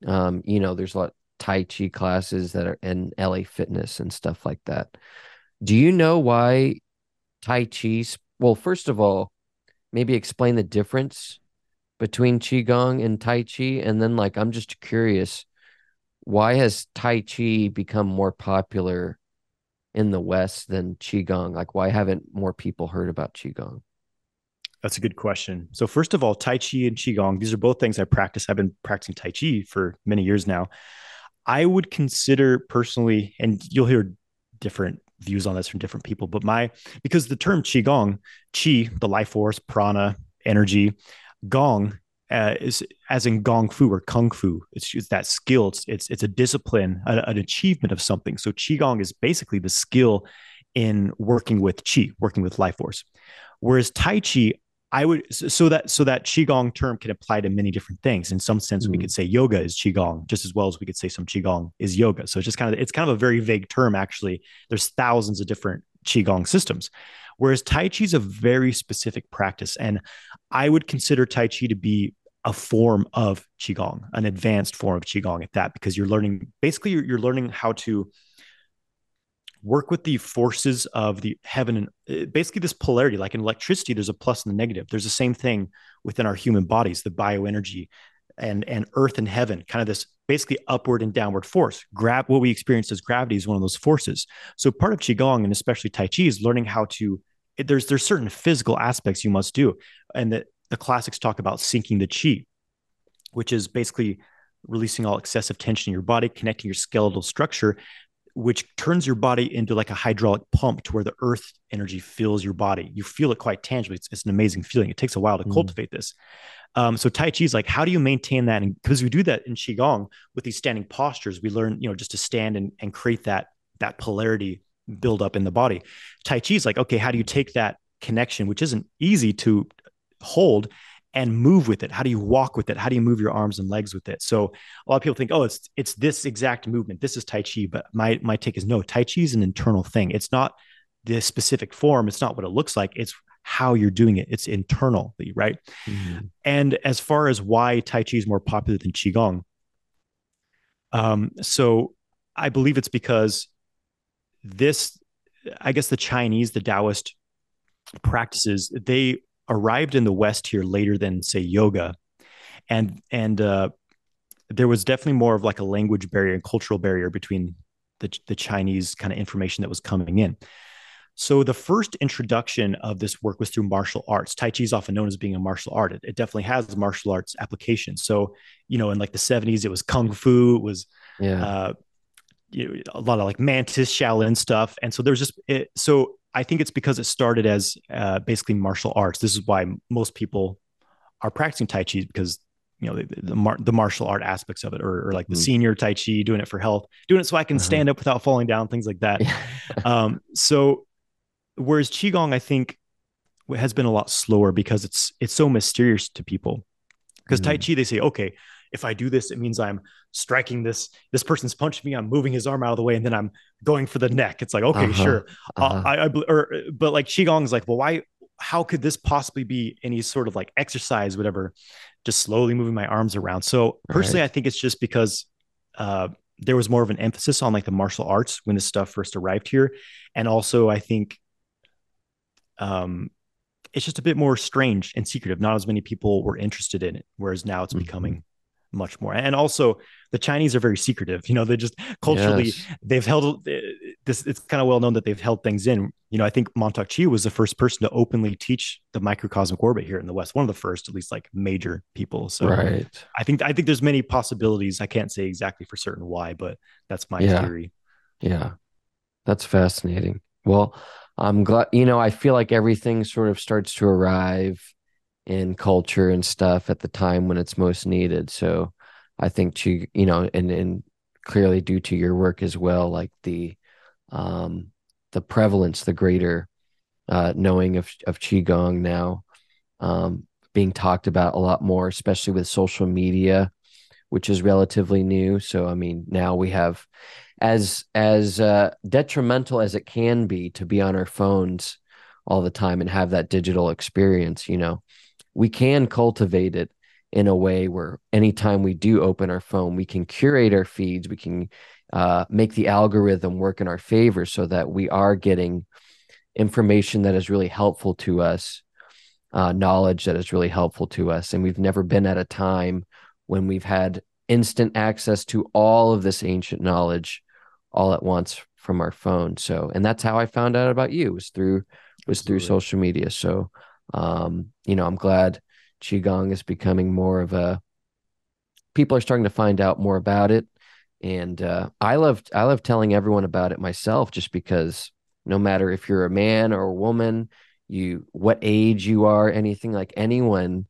Um, you know, there's a lot Tai Chi classes that are in LA Fitness and stuff like that. Do you know why Tai Chi? Well, first of all, maybe explain the difference between Qigong and Tai Chi. And then, like, I'm just curious why has Tai Chi become more popular in the West than Qigong? Like, why haven't more people heard about Qigong? That's a good question. So, first of all, Tai Chi and Qigong, these are both things I practice. I've been practicing Tai Chi for many years now. I would consider personally, and you'll hear different views on this from different people, but my, because the term Qigong, Qi, the life force, prana, energy, Gong uh, is as in Gong Fu or Kung Fu. It's, it's that skill. It's, it's, it's a discipline, a, an achievement of something. So Qigong is basically the skill in working with Qi, working with life force. Whereas Tai Chi, I would so that so that qigong term can apply to many different things. In some sense, mm-hmm. we could say yoga is qigong just as well as we could say some qigong is yoga. So it's just kind of it's kind of a very vague term. Actually, there's thousands of different qigong systems, whereas Tai Chi is a very specific practice, and I would consider Tai Chi to be a form of qigong, an advanced form of qigong at that, because you're learning basically you're, you're learning how to work with the forces of the heaven and uh, basically this polarity like in electricity there's a plus and a negative. There's the same thing within our human bodies the bioenergy and and earth and heaven kind of this basically upward and downward force. Grab what we experience as gravity is one of those forces. So part of qigong and especially tai chi is learning how to there's there's certain physical aspects you must do. And that the classics talk about sinking the chi which is basically releasing all excessive tension in your body connecting your skeletal structure which turns your body into like a hydraulic pump to where the earth energy fills your body. You feel it quite tangibly. It's, it's an amazing feeling. It takes a while to mm. cultivate this. Um, so Tai Chi is like, how do you maintain that? And because we do that in Qigong with these standing postures, we learn, you know, just to stand and, and create that, that polarity build up in the body. Tai Chi is like, okay, how do you take that connection, which isn't easy to hold and move with it. How do you walk with it? How do you move your arms and legs with it? So a lot of people think oh it's it's this exact movement. This is tai chi but my my take is no tai chi is an internal thing. It's not the specific form. It's not what it looks like. It's how you're doing it. It's internally right? Mm-hmm. and as far as why tai chi is more popular than qigong um so i believe it's because this i guess the chinese the taoist practices they arrived in the West here later than say yoga, and and uh, there was definitely more of like a language barrier and cultural barrier between the the Chinese kind of information that was coming in. So the first introduction of this work was through martial arts. Tai Chi is often known as being a martial art. It, it definitely has martial arts applications. So you know, in like the '70s, it was kung fu. It was yeah. Uh, you know, a lot of like mantis Shaolin stuff, and so there's just it, so I think it's because it started as uh, basically martial arts. This is why most people are practicing Tai Chi because you know the the, mar- the martial art aspects of it, or, or like the mm. senior Tai Chi, doing it for health, doing it so I can uh-huh. stand up without falling down, things like that. um, so, whereas qigong, I think has been a lot slower because it's it's so mysterious to people. Because mm. Tai Chi, they say, okay, if I do this, it means I'm striking this. This person's punching me. I'm moving his arm out of the way, and then I'm going for the neck. It's like okay, uh-huh, sure. Uh-huh. I, I, or, but like qigong is like, well, why? How could this possibly be any sort of like exercise, whatever? Just slowly moving my arms around. So personally, right. I think it's just because uh, there was more of an emphasis on like the martial arts when this stuff first arrived here, and also I think um it's just a bit more strange and secretive. Not as many people were interested in it, whereas now it's mm-hmm. becoming much more. And also, the Chinese are very secretive. You know, they just culturally yes. they've held uh, this. It's kind of well known that they've held things in. You know, I think Mantak Chia was the first person to openly teach the microcosmic orbit here in the West. One of the first, at least, like major people. So, right. I think I think there's many possibilities. I can't say exactly for certain why, but that's my yeah. theory. Yeah, that's fascinating. Well, I'm glad. You know, I feel like everything sort of starts to arrive in culture and stuff at the time when it's most needed. So I think to you know, and and clearly due to your work as well, like the um the prevalence, the greater uh knowing of of qigong now um being talked about a lot more, especially with social media, which is relatively new. So I mean, now we have as as uh, detrimental as it can be to be on our phones all the time and have that digital experience, you know, we can cultivate it in a way where anytime we do open our phone, we can curate our feeds, we can uh, make the algorithm work in our favor so that we are getting information that is really helpful to us, uh, knowledge that is really helpful to us. And we've never been at a time when we've had instant access to all of this ancient knowledge all at once from our phone. So, and that's how I found out about you was through was Absolutely. through social media. So, um, you know, I'm glad qigong is becoming more of a people are starting to find out more about it. And uh, i love i love telling everyone about it myself just because no matter if you're a man or a woman you what age you are anything like anyone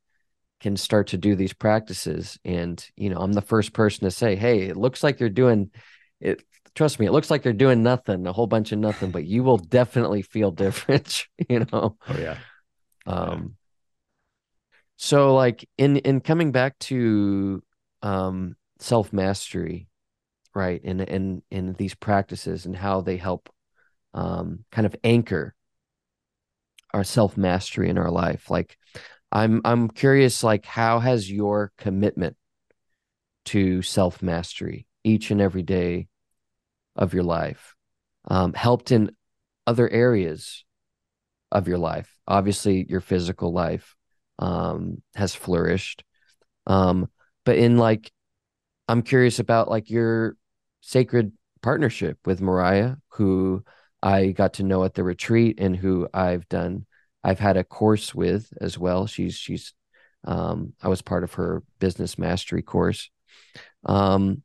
can start to do these practices. And you know i'm the first person to say hey it looks like you're doing it trust me it looks like you're doing nothing a whole bunch of nothing but you will definitely feel different you know? Oh yeah um so like in in coming back to um self mastery right and in in these practices and how they help um kind of anchor our self mastery in our life like i'm i'm curious like how has your commitment to self mastery each and every day of your life um, helped in other areas of your life obviously your physical life um, has flourished um, but in like i'm curious about like your sacred partnership with mariah who I got to know at the retreat and who I've done I've had a course with as well. She's she's um, I was part of her business mastery course. Um,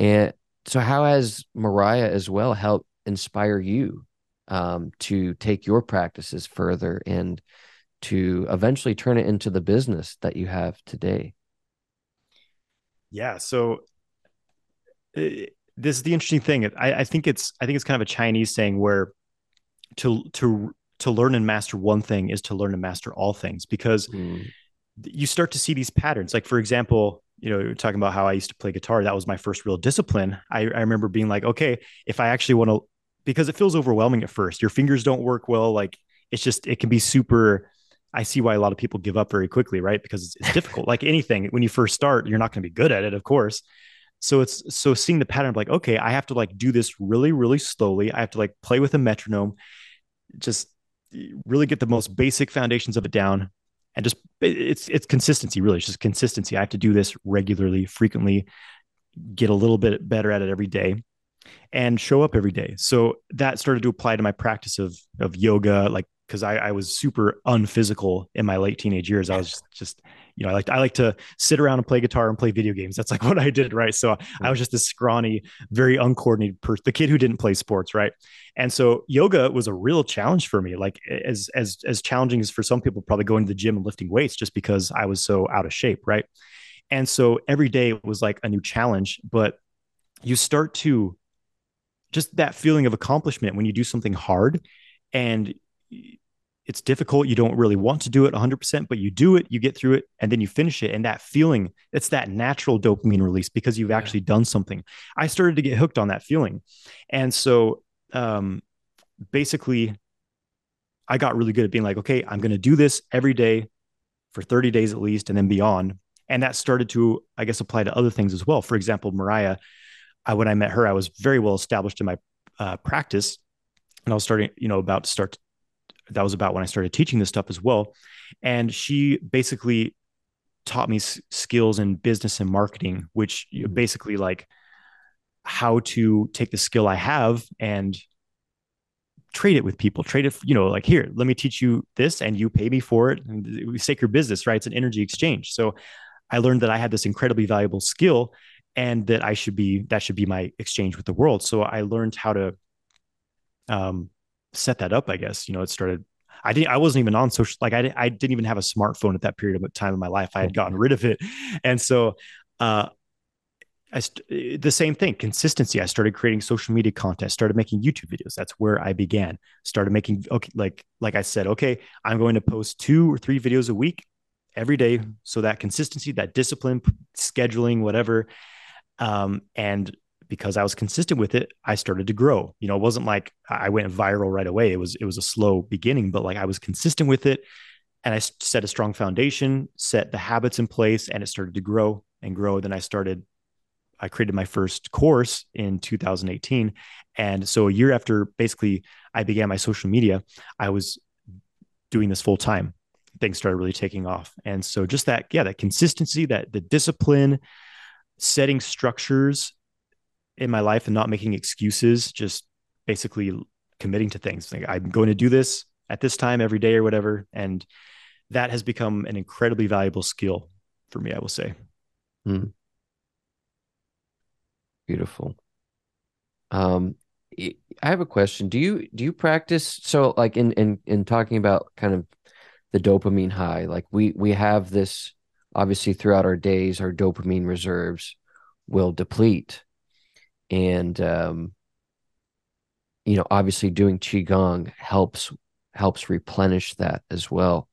and so how has Mariah as well helped inspire you um, to take your practices further and to eventually turn it into the business that you have today? Yeah, so it, this is the interesting thing. I, I think it's I think it's kind of a Chinese saying where to to to learn and master one thing is to learn and master all things because mm. you start to see these patterns. Like for example, you know, you're talking about how I used to play guitar. That was my first real discipline. I, I remember being like, okay, if I actually want to, because it feels overwhelming at first. Your fingers don't work well. Like it's just it can be super. I see why a lot of people give up very quickly, right? Because it's, it's difficult. like anything, when you first start, you're not going to be good at it, of course so it's so seeing the pattern of like okay i have to like do this really really slowly i have to like play with a metronome just really get the most basic foundations of it down and just it's it's consistency really it's just consistency i have to do this regularly frequently get a little bit better at it every day and show up every day so that started to apply to my practice of of yoga like because I, I was super unphysical in my late teenage years i was just, just you know, I like I like to sit around and play guitar and play video games. That's like what I did, right? So I was just this scrawny, very uncoordinated person, the kid who didn't play sports, right? And so yoga was a real challenge for me, like as as as challenging as for some people probably going to the gym and lifting weights, just because I was so out of shape, right? And so every day was like a new challenge, but you start to just that feeling of accomplishment when you do something hard and it's difficult. You don't really want to do it 100%, but you do it, you get through it, and then you finish it. And that feeling, it's that natural dopamine release because you've yeah. actually done something. I started to get hooked on that feeling. And so um, basically, I got really good at being like, okay, I'm going to do this every day for 30 days at least, and then beyond. And that started to, I guess, apply to other things as well. For example, Mariah, I, when I met her, I was very well established in my uh, practice. And I was starting, you know, about to start that was about when I started teaching this stuff as well. And she basically taught me s- skills in business and marketing, which mm-hmm. basically like how to take the skill I have and trade it with people, trade it, you know, like here, let me teach you this and you pay me for it. And we take your business, right? It's an energy exchange. So I learned that I had this incredibly valuable skill and that I should be, that should be my exchange with the world. So I learned how to um, set that up, I guess, you know, it started, I didn't, I wasn't even on social, like I, I didn't even have a smartphone at that period of time in my life. I had gotten rid of it. And so, uh, I st- the same thing, consistency. I started creating social media content, started making YouTube videos. That's where I began. Started making okay, like like I said, okay, I'm going to post two or three videos a week every day. So that consistency, that discipline, scheduling, whatever. Um, and because I was consistent with it, I started to grow. You know, it wasn't like I went viral right away. It was it was a slow beginning, but like I was consistent with it and I set a strong foundation, set the habits in place and it started to grow and grow. Then I started I created my first course in 2018. And so a year after basically I began my social media, I was doing this full time. Things started really taking off. And so just that, yeah, that consistency, that the discipline, setting structures in my life and not making excuses, just basically committing to things. Like I'm going to do this at this time every day or whatever. And that has become an incredibly valuable skill for me, I will say. Hmm. Beautiful. Um, I have a question. Do you do you practice so like in in in talking about kind of the dopamine high? Like we we have this obviously throughout our days, our dopamine reserves will deplete, and um, you know, obviously doing qigong helps helps replenish that as well.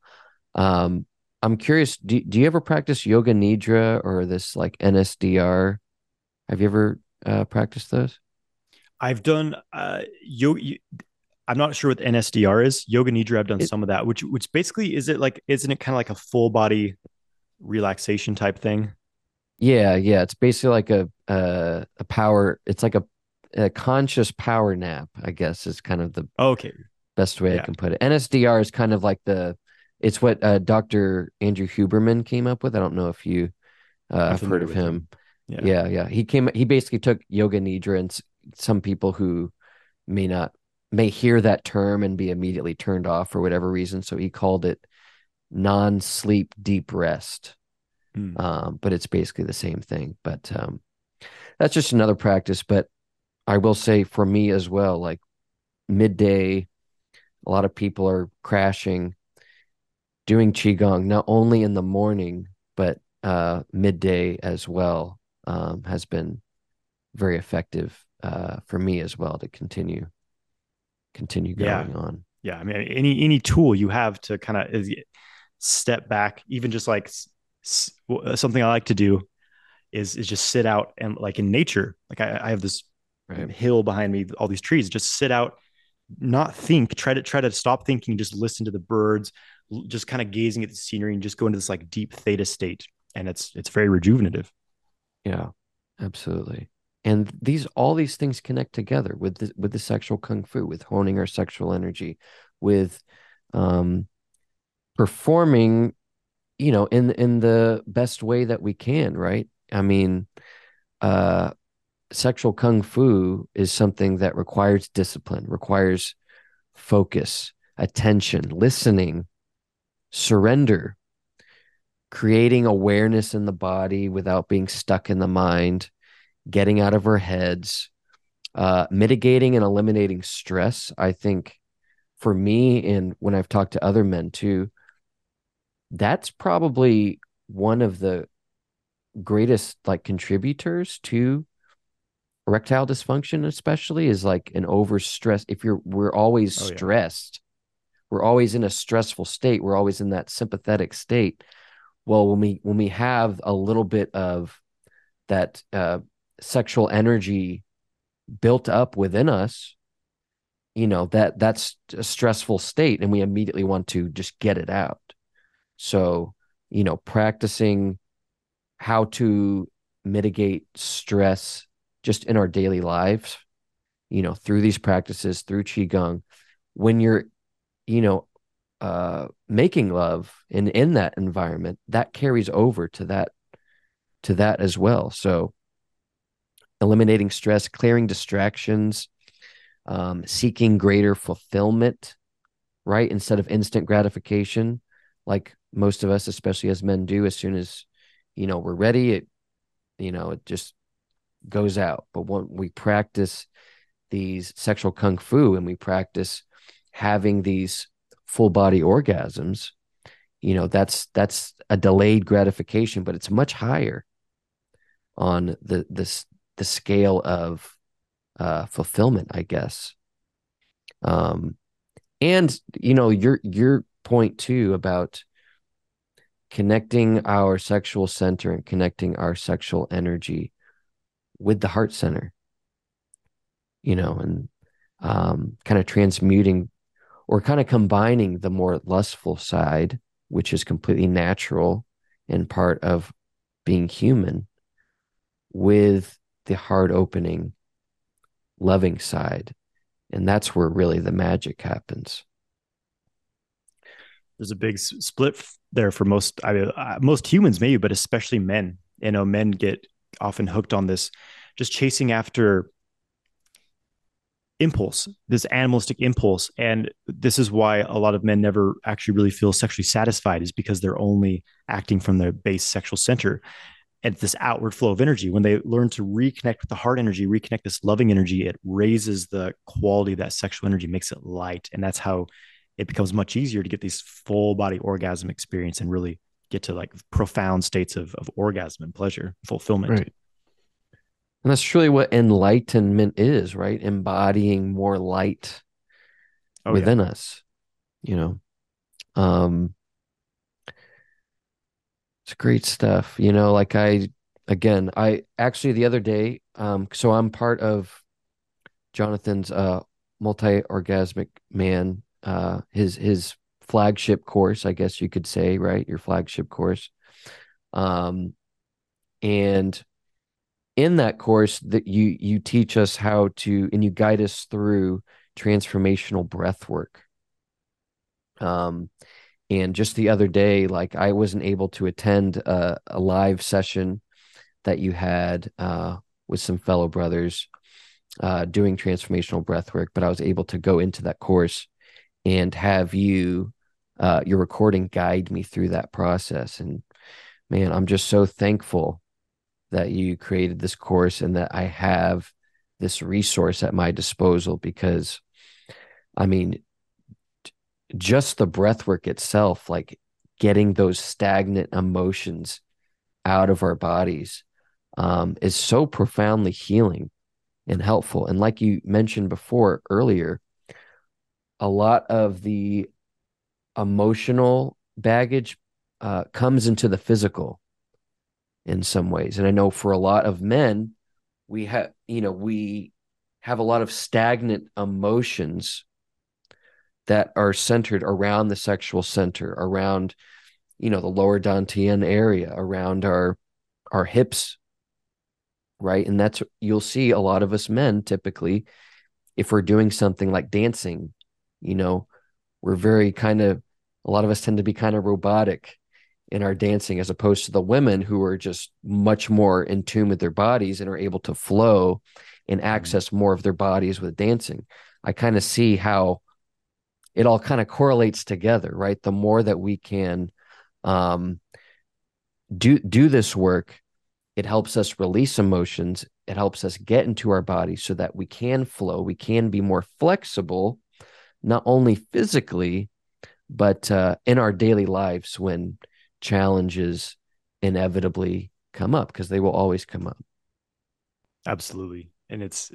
Um, I'm curious. Do do you ever practice yoga nidra or this like NSDR? Have you ever uh, practiced those? I've done uh, yoga. I'm not sure what NSDR is. Yoga Nidra, I've done it, some of that, which which basically is it like isn't it kind of like a full body relaxation type thing? Yeah, yeah. It's basically like a a, a power. It's like a, a conscious power nap. I guess is kind of the okay best way yeah. I can put it. NSDR is kind of like the. It's what uh, Dr. Andrew Huberman came up with. I don't know if you uh, have heard of him. him. Yeah. yeah, yeah. He came. He basically took yoga nidra and some people who may not may hear that term and be immediately turned off for whatever reason. So he called it non-sleep deep rest. Mm. Um, but it's basically the same thing. But um, that's just another practice. But I will say for me as well, like midday, a lot of people are crashing, doing qigong not only in the morning but uh, midday as well um, has been very effective uh, for me as well to continue continue going yeah. on. Yeah, I mean, any any tool you have to kind of step back, even just like s- something I like to do is is just sit out and like in nature. Like I, I have this right. hill behind me, all these trees. Just sit out, not think. Try to try to stop thinking. Just listen to the birds. Just kind of gazing at the scenery and just go into this like deep theta state, and it's it's very rejuvenative. Yeah, absolutely and these all these things connect together with the, with the sexual kung fu with honing our sexual energy with um performing you know in in the best way that we can right i mean uh sexual kung fu is something that requires discipline requires focus attention listening surrender creating awareness in the body without being stuck in the mind getting out of our heads, uh, mitigating and eliminating stress. I think for me, and when I've talked to other men too, that's probably one of the greatest like contributors to erectile dysfunction especially is like an overstress if you're we're always oh, stressed. Yeah. we're always in a stressful state. We're always in that sympathetic state. Well when we when we have a little bit of that uh, sexual energy built up within us you know that that's a stressful state and we immediately want to just get it out so you know practicing how to mitigate stress just in our daily lives you know through these practices through qigong when you're you know uh making love in in that environment that carries over to that to that as well so eliminating stress, clearing distractions, um, seeking greater fulfillment, right? Instead of instant gratification, like most of us, especially as men, do as soon as, you know, we're ready, it, you know, it just goes out. But when we practice these sexual kung fu and we practice having these full body orgasms, you know, that's that's a delayed gratification, but it's much higher on the this the scale of uh, fulfillment, I guess. Um, and you know your your point too about connecting our sexual center and connecting our sexual energy with the heart center you know and um, kind of transmuting or kind of combining the more lustful side which is completely natural and part of being human with the heart opening, loving side. And that's where really the magic happens. There's a big split there for most, I mean, most humans, maybe, but especially men. You know, men get often hooked on this just chasing after impulse, this animalistic impulse. And this is why a lot of men never actually really feel sexually satisfied, is because they're only acting from their base sexual center and this outward flow of energy. When they learn to reconnect with the heart energy, reconnect this loving energy, it raises the quality of that sexual energy, makes it light. And that's how it becomes much easier to get these full body orgasm experience and really get to like profound states of, of orgasm and pleasure, fulfillment. Right. And that's truly what enlightenment is, right? Embodying more light oh, within yeah. us, you know. Um it's great stuff. You know, like I again, I actually the other day, um, so I'm part of Johnathan's uh multi-orgasmic man, uh his his flagship course, I guess you could say, right? Your flagship course. Um and in that course that you you teach us how to and you guide us through transformational breath work um and just the other day like i wasn't able to attend a, a live session that you had uh with some fellow brothers uh doing transformational breath work but i was able to go into that course and have you uh your recording guide me through that process. And man i'm just so thankful that you created this course and that I have this resource at my disposal because I mean just the breath work itself like getting those stagnant emotions out of our bodies um, is so profoundly healing and helpful. And like you mentioned before earlier a lot of the emotional baggage uh, comes into the physical in some ways. And I know for a lot of men, we have, you know, we have a lot of stagnant emotions that are centered around the sexual center, around, you know, the lower Dantian area, around our our hips, right? And that's you'll see a lot of us men typically, if we're doing something like dancing, you know, we're very kind of a lot of us tend to be kind of robotic in our dancing as opposed to the women who are just much more in tune with their bodies and are able to flow and mm-hmm. access more of their bodies with dancing. I kind of see how it all kind of correlates together, right? The more that we can um, do do this work, it helps us release emotions. It helps us get into our body so that we can flow. We can be more flexible, not only physically, but uh, in our daily lives when challenges inevitably come up because they will always come up. Absolutely. And it's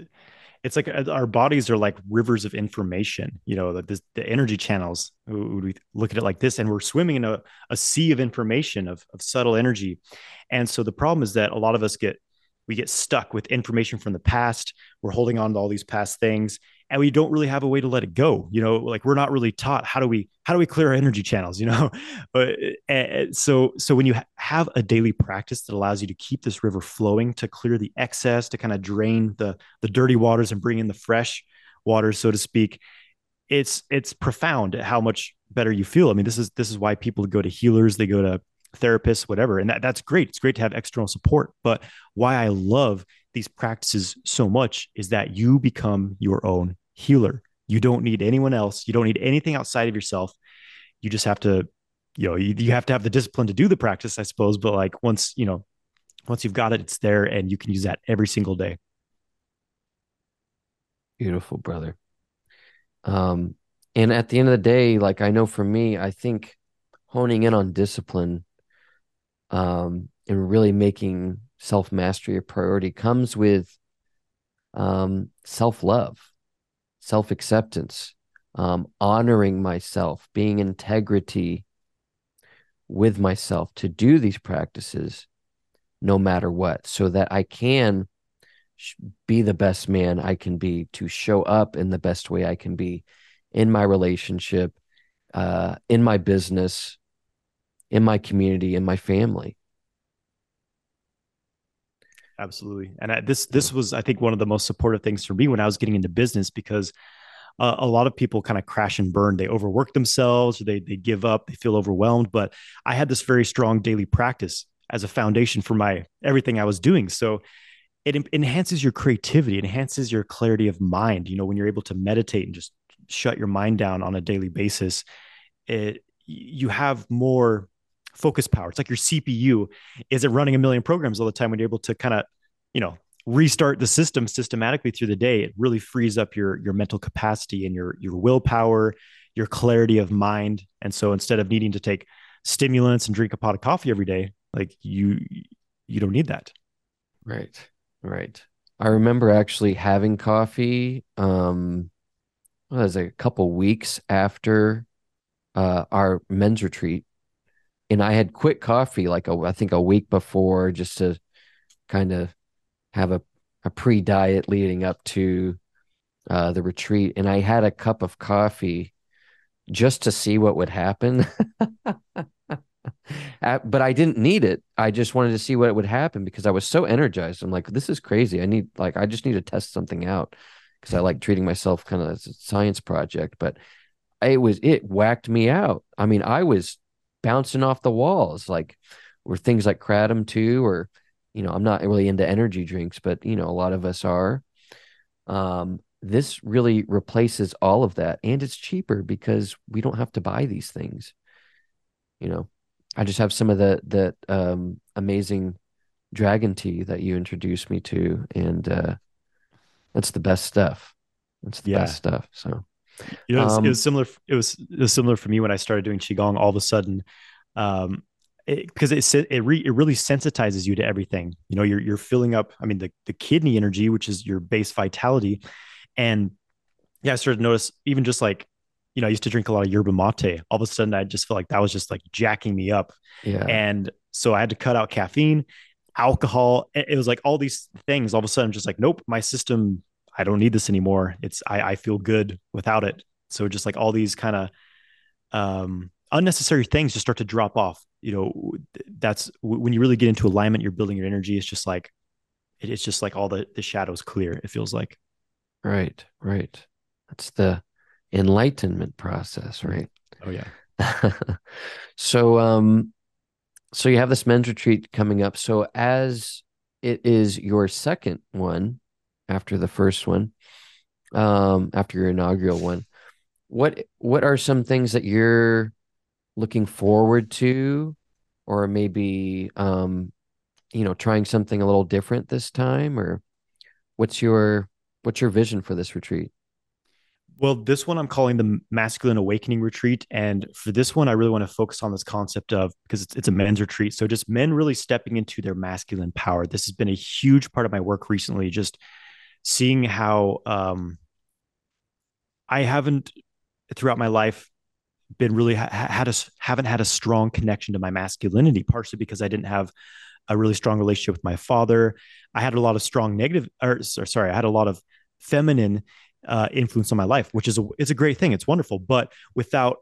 it's like uh, our bodies are like rivers of information you know the, the energy channels. We look at it like this and we're swimming in a, a sea of information of, of subtle energy. And so the problem is that a lot of us get we get stuck with information from the past. We're holding on to all these past things and we don't really have a way to let it go you know like we're not really taught how do we how do we clear our energy channels you know? But eh, eh, so so when you have a daily practice that allows you to keep this river flowing to clear the excess to kind of drain the the dirty waters and bring in the fresh waters so to speak it's it's profound how much better you feel. I mean this is this is why people go to healers they go to therapists whatever and that, that's great. It's great to have external support but why i love these practices so much is that you become your own healer. You don't need anyone else. You don't need anything outside of yourself. You just have to, you know, you, you have to have the discipline to do the practice, I suppose. But like once, you know, once you've got it, it's there and you can use that every single day. Beautiful, brother. Um, and at the end of the day, like I know for me, I think honing in on discipline um, and really making self mastery a priority comes with um, self love self acceptance, um, honoring myself, being integrity with myself to do these practices no matter what, so that I can be the best man I can be, to show up in the best way I can be in my relationship, uh, in my business, in my community, in my family. Absolutely. And I, this this was, I think, one of the most supportive things for me when I was getting into business because uh, a lot of people kind of crash and burn. They overwork themselves, or they they give up, they feel overwhelmed. But I had this very strong daily practice as a foundation for my everything I was doing. So it enhances your creativity, enhances your clarity of mind. You know, when you're able to meditate and just shut your mind down on a daily basis, it you have more focus power. It's like your CPU Is it running a million programs all the time when you're able to kind of, you know, restart the system systematically through the day. It really frees up your your mental capacity and your your willpower, your clarity of mind. And so instead of needing to take stimulants and drink a pot of coffee every day, like you you don't need that. Right. Right. I remember actually having coffee um well, it was a couple weeks after uh our men's retreat and I had quit coffee like a, I think a week before just to kind of have a, a pre diet leading up to uh, the retreat. And I had a cup of coffee just to see what would happen. but I didn't need it. I just wanted to see what would happen because I was so energized. I'm like, this is crazy. I need, like, I just need to test something out because I like treating myself kind of as a science project. But it was, it whacked me out. I mean, I was bouncing off the walls, like or things like kratom too, or you know, I'm not really into energy drinks, but you know, a lot of us are. Um, this really replaces all of that, and it's cheaper because we don't have to buy these things. You know, I just have some of the the um, amazing dragon tea that you introduced me to, and uh, that's the best stuff. That's the yeah. best stuff. So you know, it was, um, it was similar. It was, it was similar for me when I started doing qigong. All of a sudden, um, because it, it it, re, it really sensitizes you to everything. You know, you're you're filling up. I mean, the the kidney energy, which is your base vitality, and yeah, I started to notice even just like you know, I used to drink a lot of yerba mate. All of a sudden, I just felt like that was just like jacking me up. Yeah. And so I had to cut out caffeine, alcohol. It was like all these things. All of a sudden, I'm just like, nope, my system I don't need this anymore. It's I, I feel good without it. So just like all these kind of um, unnecessary things just start to drop off. You know, that's when you really get into alignment, you're building your energy. It's just like it's just like all the the shadows clear. It feels like. Right, right. That's the enlightenment process, right? Oh yeah. so um so you have this men's retreat coming up. So as it is your second one, after the first one, um, after your inaugural one. What what are some things that you're looking forward to, or maybe um, you know, trying something a little different this time, or what's your what's your vision for this retreat? Well, this one I'm calling the Masculine Awakening Retreat. And for this one, I really want to focus on this concept of because it's, it's, a men's retreat. So just men really stepping into their masculine power. This has been a huge part of my work recently, just seeing how um, I haven't throughout my life been really ha- had a haven't had a strong connection to my masculinity, partially because I didn't have a really strong relationship with my father. I had a lot of strong negative, or sorry, I had a lot of feminine uh, influence on my life, which is a, it's a great thing. It's wonderful, but without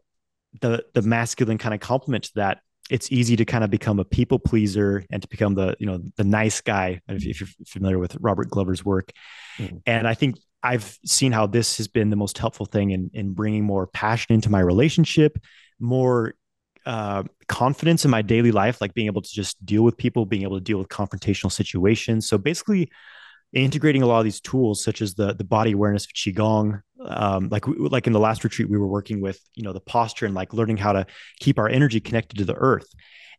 the the masculine kind of complement to that, it's easy to kind of become a people pleaser and to become the you know the nice guy if, if you're familiar with robert glover's work. Mm-hmm. and i think i've seen how this has been the most helpful thing in in bringing more passion into my relationship more uh, confidence in my daily life like being able to just deal with people being able to deal with confrontational situations. So basically integrating a lot of these tools such as the the body awareness of qigong um, like like in the last retreat we were working with you know the posture and like learning how to keep our energy connected to the earth.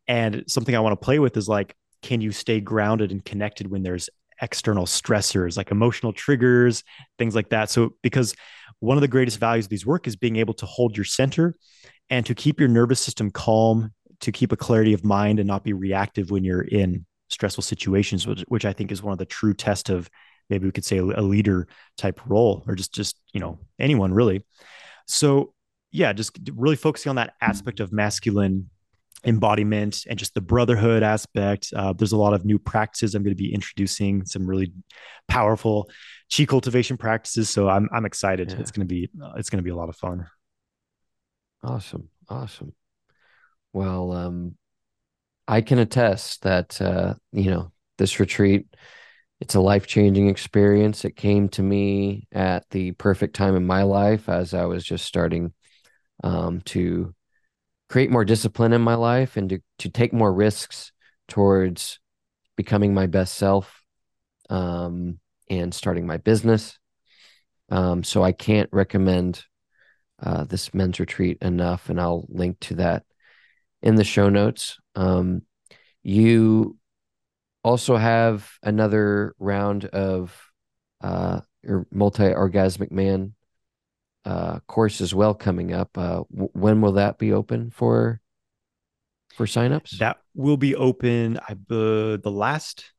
And something i want to play with is like can you stay grounded and connected when there's external stressors like emotional triggers things like that? So because one of the greatest values of these work is being able to hold your center and to keep your nervous system calm to keep a clarity of mind and not be reactive when you're in stressful situations, which, which I think is one of the true test of maybe we could say a, leader type role or just just you know anyone really. So yeah, just really focusing on that aspect of masculine embodiment and just the brotherhood aspect. Uh, there's a lot of new practices I'm going to be introducing, some really powerful chi cultivation practices. So I'm I'm excited. Yeah. It's going to be uh, it's going to be a lot of fun. Awesome, awesome. Well, um, I can attest that uh, you know this retreat. It's a life changing experience. It came to me at the perfect time in my life as I was just starting um, to create more discipline in my life and to to take more risks towards becoming my best self. um, and starting my business. Um, so I can't recommend uh, this men's retreat enough, and I'll link to that in the show notes. Um, you also have another round of uh, your multi orgasmic man uh, course as well coming up. Uh, w- when will that be open for for signups? That will be open. I uh, the last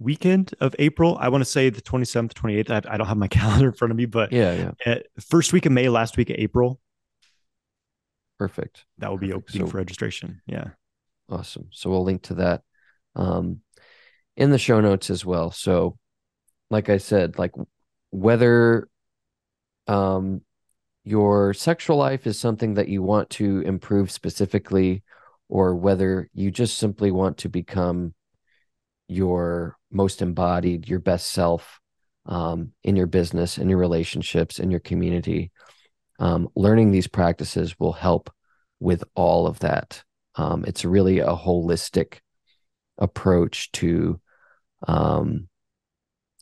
weekend of April. I want to say the 27th, 28th. I, I, don't have my calendar in front of me, but yeah, yeah. first week of May, last week of April. Perfect. That will Perfect. be opening so, for registration. Yeah. Awesome. So we'll link to that um, in the show notes as well. So, like I said, like whether um, your sexual life is something that you want to improve specifically, or whether you just simply want to become your most embodied, your best self um, in your business, in your relationships, in your community. Um, learning these practices will help with all of that. Um, it's really a holistic approach to, um,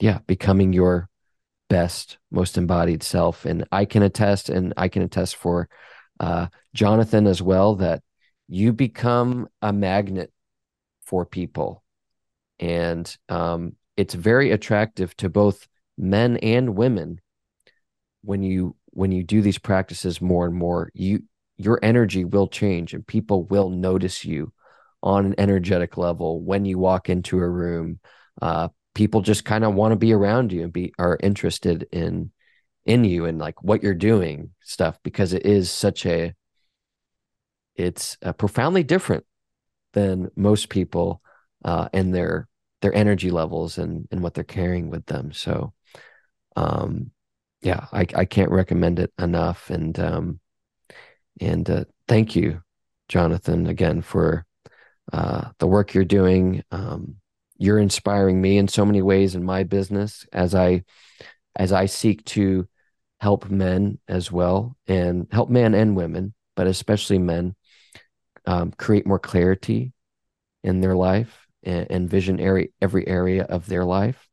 yeah, becoming your best, most embodied self. And I can attest, and I can attest for uh, Johnathan as well, that you become a magnet for people and um, it's very attractive to both men and women when you when you do these practices more and more you your energy will change and people will notice you on an energetic level when you walk into a room uh, people just kind of want to be around you and be are interested in in you and like what you're doing stuff because it is such a it's uh, profoundly different than most people uh, and their their energy levels and and what they're carrying with them. So, um, yeah, I I can't recommend it enough. And um, and uh, thank you, Johnathan, again for uh, the work you're doing. Um, you're inspiring me in so many ways in my business as I as I seek to help men as well and help men and women, but especially men um, create more clarity in their life and, and vision area, every area of their life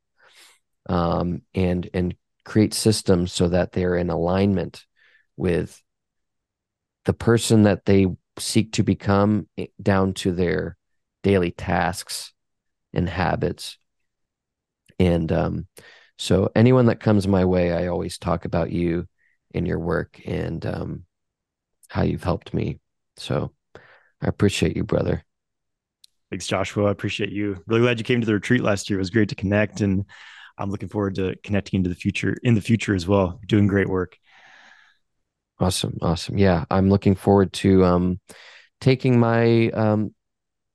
um, and and create systems so that they're in alignment with the person that they seek to become down to their daily tasks and habits and um, so anyone that comes my way i always talk about you and your work and um, how you've helped me so I appreciate you, brother. Thanks, Joshua. I appreciate you. Really glad you came to the retreat last year. It was great to connect, and I'm looking forward to connecting into the future in the future as well. Doing great work. Awesome, awesome. Yeah, I'm looking forward to um, taking my um,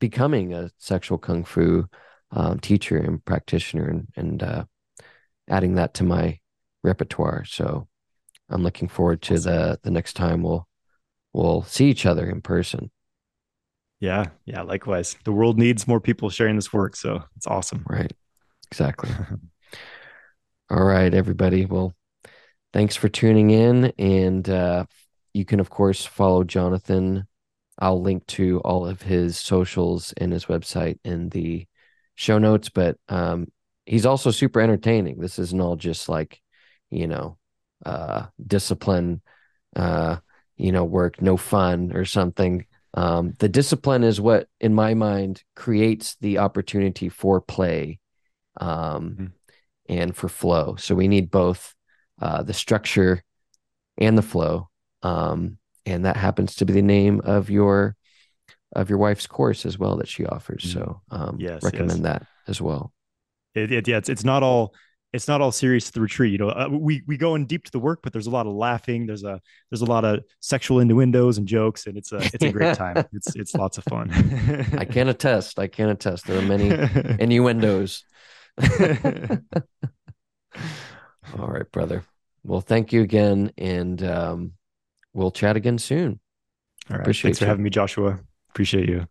becoming a sexual kung fu um, teacher and practitioner, and, and uh, adding that to my repertoire. So I'm looking forward to awesome. the the next time we'll we'll see each other in person. Yeah, yeah, likewise. The world needs more people sharing this work, so it's awesome. Right. Exactly. All right, everybody. Well, thanks for tuning in and uh, you can of course follow Johnathan. I'll link to all of his socials and his website in the show notes, but um, he's also super entertaining. This isn't all just like, you know, uh, discipline, uh, you know, work, no fun or something. Um, the discipline is what, in my mind, creates the opportunity for play um, mm-hmm. and for flow. So we need both uh, the structure and the flow, um, and that happens to be the name of your of your wife's course as well that she offers. Mm-hmm. So um, yes, recommend yes. that as well. It, it, yeah, it's, it's not all it's not all serious to the retreat. You know, uh, we we go in deep to the work, but there's a lot of laughing. There's a there's a lot of sexual innuendos and jokes, and it's a it's a great time. It's it's lots of fun. I can attest. I can attest. There are many innuendos. all right, brother. Well, thank you again, and um, we'll chat again soon. All right. Appreciate Thanks you. for having me, Joshua. Appreciate you.